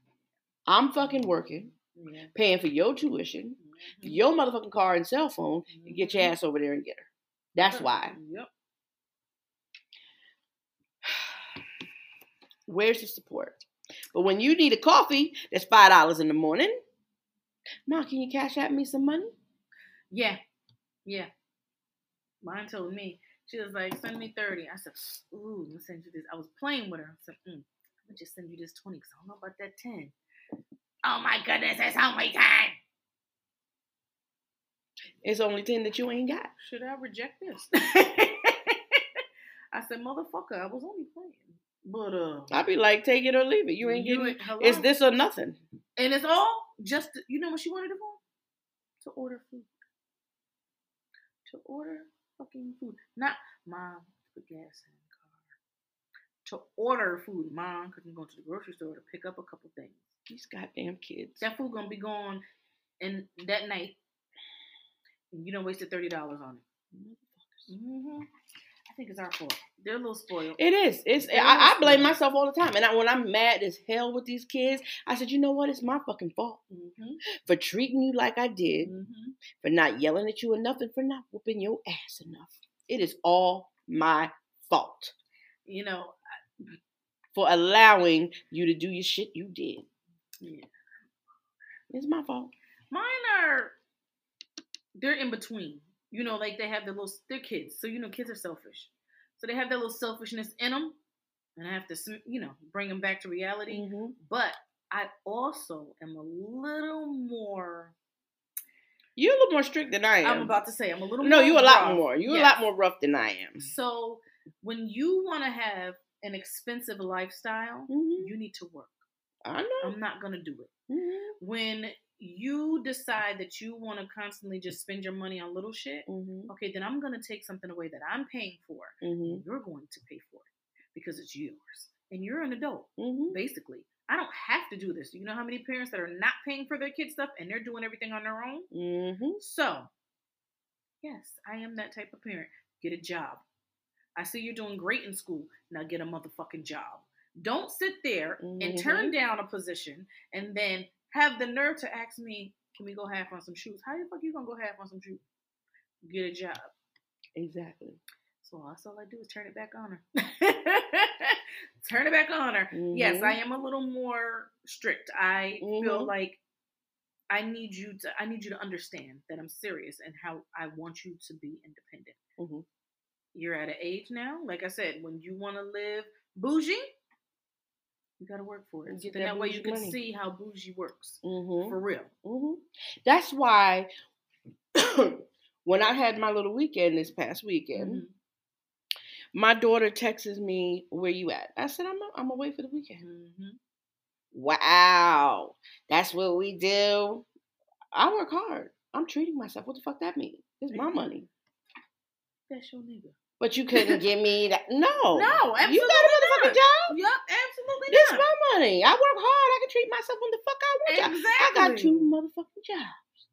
[SPEAKER 1] I'm fucking working,
[SPEAKER 3] Yeah.
[SPEAKER 1] paying for your tuition,
[SPEAKER 3] Mhm.
[SPEAKER 1] your motherfucking car and cell phone, and get your
[SPEAKER 3] Mhm.
[SPEAKER 1] ass over there and get her. That's why.
[SPEAKER 3] Yep.
[SPEAKER 1] Where's the support? But when you need a coffee that's five dollars in the morning, Ma, can you cash out me some money?
[SPEAKER 3] Yeah. Yeah. Mine told me. She was like, send me 30. I said, ooh, let me send you this. I was playing with her. I said, mm, let me just send you this 20 because I don't know about that 10. Oh my goodness, it's only 10.
[SPEAKER 1] It's only ten that you ain't got.
[SPEAKER 3] Should I reject this? I said, motherfucker, I was only playing. But, uh,
[SPEAKER 1] I'd be like, take it or leave it. You ain't getting.
[SPEAKER 3] ain't-
[SPEAKER 1] It's this or nothing.
[SPEAKER 3] And it's all just, you know what she wanted it for? To order food. To order fucking food. Not, mom, put gas in the car. To order food. Mom, because I'm going to the grocery store to pick up a couple things.
[SPEAKER 1] These goddamn kids.
[SPEAKER 3] That food going to be gone and that night. And you don't wasted $30 on it. hmm I think it's our fault. They're a little spoiled.
[SPEAKER 1] It is. It's. I, I blame myself all the time, and I, when I'm mad as hell with these kids, I said, you know what? It's my fucking fault
[SPEAKER 3] hmm
[SPEAKER 1] for treating you like I did,
[SPEAKER 3] hmm
[SPEAKER 1] for not yelling at you enough, and for not whooping your ass enough. It is all my fault
[SPEAKER 3] You know,
[SPEAKER 1] for allowing you to do your shit you did.
[SPEAKER 3] yeah.
[SPEAKER 1] It's my fault.
[SPEAKER 3] Mine are they're in between. You know, like they have the little they're kids, so you know kids are selfish. So they have that little selfishness in them, and I have to you know bring them back to reality.
[SPEAKER 1] Mm-hmm.
[SPEAKER 3] But I also am a little more.
[SPEAKER 1] You're a little more strict than I am.
[SPEAKER 3] I'm about to say I'm a little. More.
[SPEAKER 1] No, you a lot
[SPEAKER 3] rough.
[SPEAKER 1] more. You a
[SPEAKER 3] Yes.
[SPEAKER 1] lot more rough than I am.
[SPEAKER 3] So when you want to have an expensive lifestyle,
[SPEAKER 1] Mhm.
[SPEAKER 3] you need to work.
[SPEAKER 1] I know.
[SPEAKER 3] I'm not gonna do it.
[SPEAKER 1] Mhm.
[SPEAKER 3] When you decide that you want to constantly just spend your money on little shit,
[SPEAKER 1] Mhm.
[SPEAKER 3] okay, then I'm going to take something away that I'm paying for.
[SPEAKER 1] Mhm.
[SPEAKER 3] and You're going to pay for it because it's yours. And you're an adult,
[SPEAKER 1] Mhm.
[SPEAKER 3] basically. I don't have to do this. You know how many parents that are not paying for their kids' stuff and they're doing everything on their own?
[SPEAKER 1] Mhm.
[SPEAKER 3] So, yes, I am that type of parent. Get a job. I see you're doing great in school. Now get a motherfucking job. Don't sit there and turn down a position and then have the nerve to ask me, can we go half on some shoes? How the fuck you gonna go half on some shoes? Get a job.
[SPEAKER 1] Exactly.
[SPEAKER 3] So that's all I do is turn it back on her. turn it back on her. Yes,
[SPEAKER 1] Mhm.
[SPEAKER 3] I am a little more strict. I feel
[SPEAKER 1] Mhm.
[SPEAKER 3] like I need you to I need you to understand that I'm serious and how I want you to be independent.
[SPEAKER 1] Mhm.
[SPEAKER 3] You're at an age now, like I said, when you want to live bougie, you got to work for it. So then
[SPEAKER 1] that
[SPEAKER 3] that way you can
[SPEAKER 1] money.
[SPEAKER 3] see how bougie works
[SPEAKER 1] Mhm.
[SPEAKER 3] for real.
[SPEAKER 1] hmm That's why when I had my little weekend this past weekend,
[SPEAKER 3] Mhm.
[SPEAKER 1] my daughter texts me, "Where you at?" I said, "I'm I'm away for the weekend."
[SPEAKER 3] Mhm.
[SPEAKER 1] Wow, that's what we do. I work hard. I'm treating myself. What the fuck that mean? It's my money.
[SPEAKER 3] That's your nigga.
[SPEAKER 1] But you couldn't give me that. No,
[SPEAKER 3] No,
[SPEAKER 1] You got a motherfucking
[SPEAKER 3] not.
[SPEAKER 1] job.
[SPEAKER 3] Yep, absolutely
[SPEAKER 1] This
[SPEAKER 3] not.
[SPEAKER 1] my money. I work hard. I can treat myself when the fuck I want. to. I got two motherfucking jobs.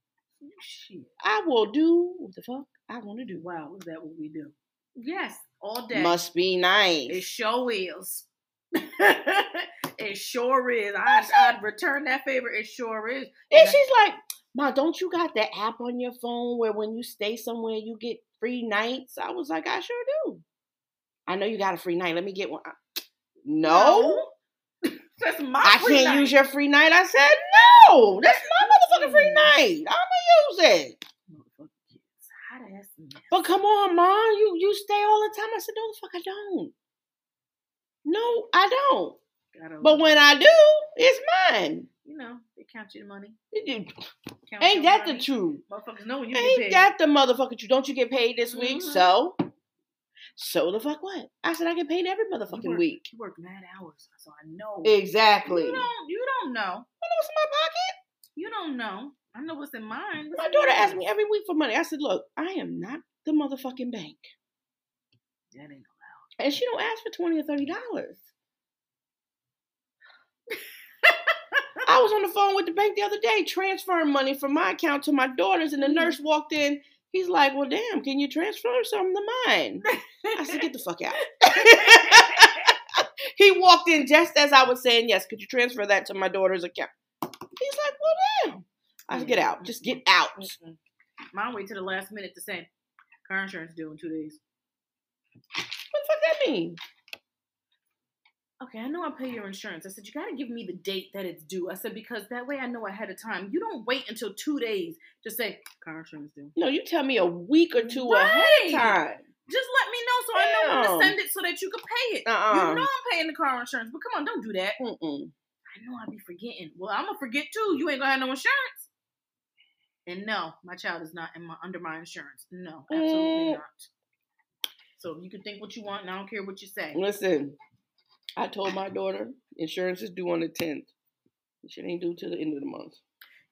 [SPEAKER 3] Shit.
[SPEAKER 1] I will do what the fuck I want to do.
[SPEAKER 3] Wow, is that what we do? Yes, all day.
[SPEAKER 1] Must be nice.
[SPEAKER 3] It sure is. it sure is. I'd, I'd return that favor. It sure is.
[SPEAKER 1] And she's like, Ma, don't you got that app on your phone where when you stay somewhere you get free nights? I was like, I sure do. I know you got a free night. Let me get one. No,
[SPEAKER 3] That's my
[SPEAKER 1] I can't
[SPEAKER 3] night.
[SPEAKER 1] use your free night. I said, no, that's my motherfucking free night. I'm gonna use it.
[SPEAKER 3] Motherfucking kids. How the ass mess.
[SPEAKER 1] But come on, mom. you you stay all the time. I said, no, the fuck, I don't. No, I don't. But when I do, it's mine.
[SPEAKER 3] you know, count you the money.
[SPEAKER 1] It- Ain't that the truth?
[SPEAKER 3] Motherfuckers know when you
[SPEAKER 1] Ain't that the motherfucker truth? Don't you get paid this week?
[SPEAKER 3] Mhm.
[SPEAKER 1] So, so the fuck what? I said I get paid every
[SPEAKER 3] You
[SPEAKER 1] motherfucking
[SPEAKER 3] work-
[SPEAKER 1] week.
[SPEAKER 3] You work mad hours, so I know.
[SPEAKER 1] Exactly.
[SPEAKER 3] You
[SPEAKER 1] You
[SPEAKER 3] don't. You don't know.
[SPEAKER 1] I know what's in my pocket?
[SPEAKER 3] You don't know. I know what's in mine. What's
[SPEAKER 1] My daughter asked me every week for money. I said, look, I am not the motherfucking bank.
[SPEAKER 3] That ain't allowed.
[SPEAKER 1] And she don't ask for twenty or thirty dollars. I was on the phone with the bank the other day transferring money from my account to my daughter's, and the mm. nurse walked in. He's like, "Well, damn, can you transfer something to mine?" I said, "Get the fuck out." he walked in just as I was saying, "Yes, could you transfer that to my daughter's account?" He's like, "Well, damn." I said, "Get out, mm-hmm. just get out."
[SPEAKER 3] Mm-mm. Mine wait to the last minute to say car insurance due in two days.
[SPEAKER 1] What the fuck that mean?
[SPEAKER 3] Okay, I know I pay your insurance. I said you gotta give me the date that it's due. I said because that way I know ahead of time. You don't wait until two days to say car insurance due.
[SPEAKER 1] No, you tell me a week or two ahead of time.
[SPEAKER 3] Just let me know so I know when
[SPEAKER 1] Damn.
[SPEAKER 3] to send it so that you can pay it.
[SPEAKER 1] Uh-uh.
[SPEAKER 3] You know I'm paying the car insurance, but come on, don't do that.
[SPEAKER 1] Mm-mm.
[SPEAKER 3] I know I'll be forgetting. Well, I'm gonna forget too. You ain't gonna have no insurance. And no, my child is not in my under my insurance. No, absolutely
[SPEAKER 1] Mm.
[SPEAKER 3] not. So you can think what you want, and I don't care what you say.
[SPEAKER 1] Listen, I told my daughter insurance is due on the tenth. She ain't due till the end of the month.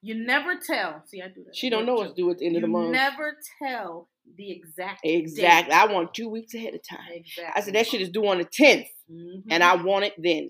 [SPEAKER 3] You never tell. See, I do that.
[SPEAKER 1] She don't know what's due at the end
[SPEAKER 3] You
[SPEAKER 1] of the month.
[SPEAKER 3] You never tell the exact
[SPEAKER 1] exactly.
[SPEAKER 3] date.
[SPEAKER 1] I want two weeks ahead of time.
[SPEAKER 3] Exactly.
[SPEAKER 1] I said that shit is due on the tenth,
[SPEAKER 3] Mhm.
[SPEAKER 1] and I want it then.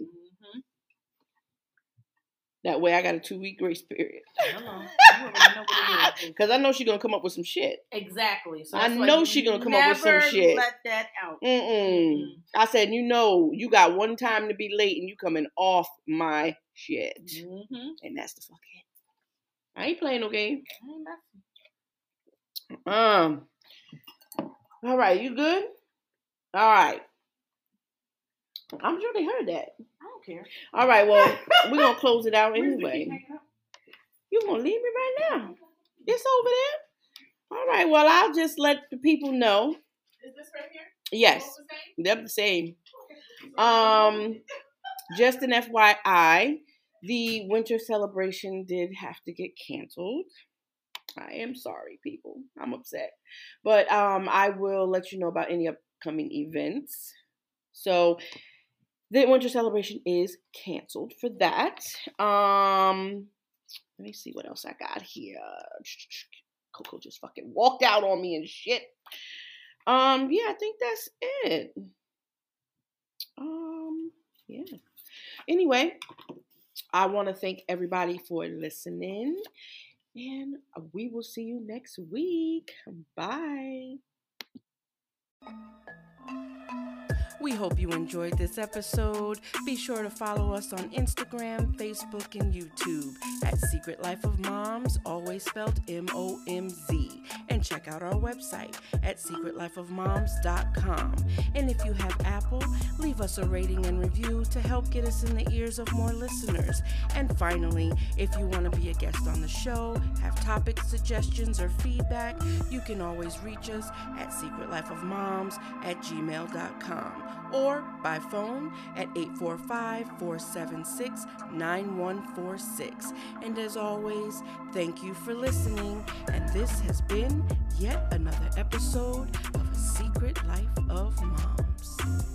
[SPEAKER 1] That way, I got a two week grace period.
[SPEAKER 3] Hello. You already know what it is.
[SPEAKER 1] Cause I know she's gonna come up with some shit.
[SPEAKER 3] Exactly. So
[SPEAKER 1] I know she's gonna come up with some shit.
[SPEAKER 3] Let that out.
[SPEAKER 1] Mm-mm.
[SPEAKER 3] Mm.
[SPEAKER 1] I said, you know, you got one time to be late, and you coming off my shit,
[SPEAKER 3] Mm-hmm.
[SPEAKER 1] and that's the fuck it. I ain't playing no game.
[SPEAKER 3] Ain't.
[SPEAKER 1] Um. All right, you good? All right. I'm sure they heard that.
[SPEAKER 3] Don't care.
[SPEAKER 1] All right, well, we're gonna close it out anyway.
[SPEAKER 3] key hanging up?
[SPEAKER 1] You gonna leave me right now? It's over there. All right, well, I'll just let the people know.
[SPEAKER 3] Is this right here?
[SPEAKER 1] Yes,
[SPEAKER 3] the
[SPEAKER 1] they're the same. Um, just an FYI, the winter celebration did have to get canceled. I am sorry, people. I'm upset, but um, I will let you know about any upcoming events. So, the winter celebration is canceled for that. Um, let me see what else I got here. Coco just fucking walked out on me and shit. Um, yeah, I think that's it. Um, yeah. Anyway, I want to thank everybody for listening, and we will see you next week. Bye.
[SPEAKER 2] We hope you enjoyed this episode. Be sure to follow us on Instagram, Facebook, and YouTube at Secret Life of Momz, always spelled M O M Z. And check out our website at secretlifeofmomz.com. And if you have Apple, leave us a rating and review to help get us in the ears of more listeners. And finally, if you want to be a guest on the show, have topic suggestions or feedback, you can always reach us at secretlifeofmomz at gmail.com or by phone at 845 476 9146. And as always, thank you for listening. And this has been yet another episode of A Secret Life of Momz.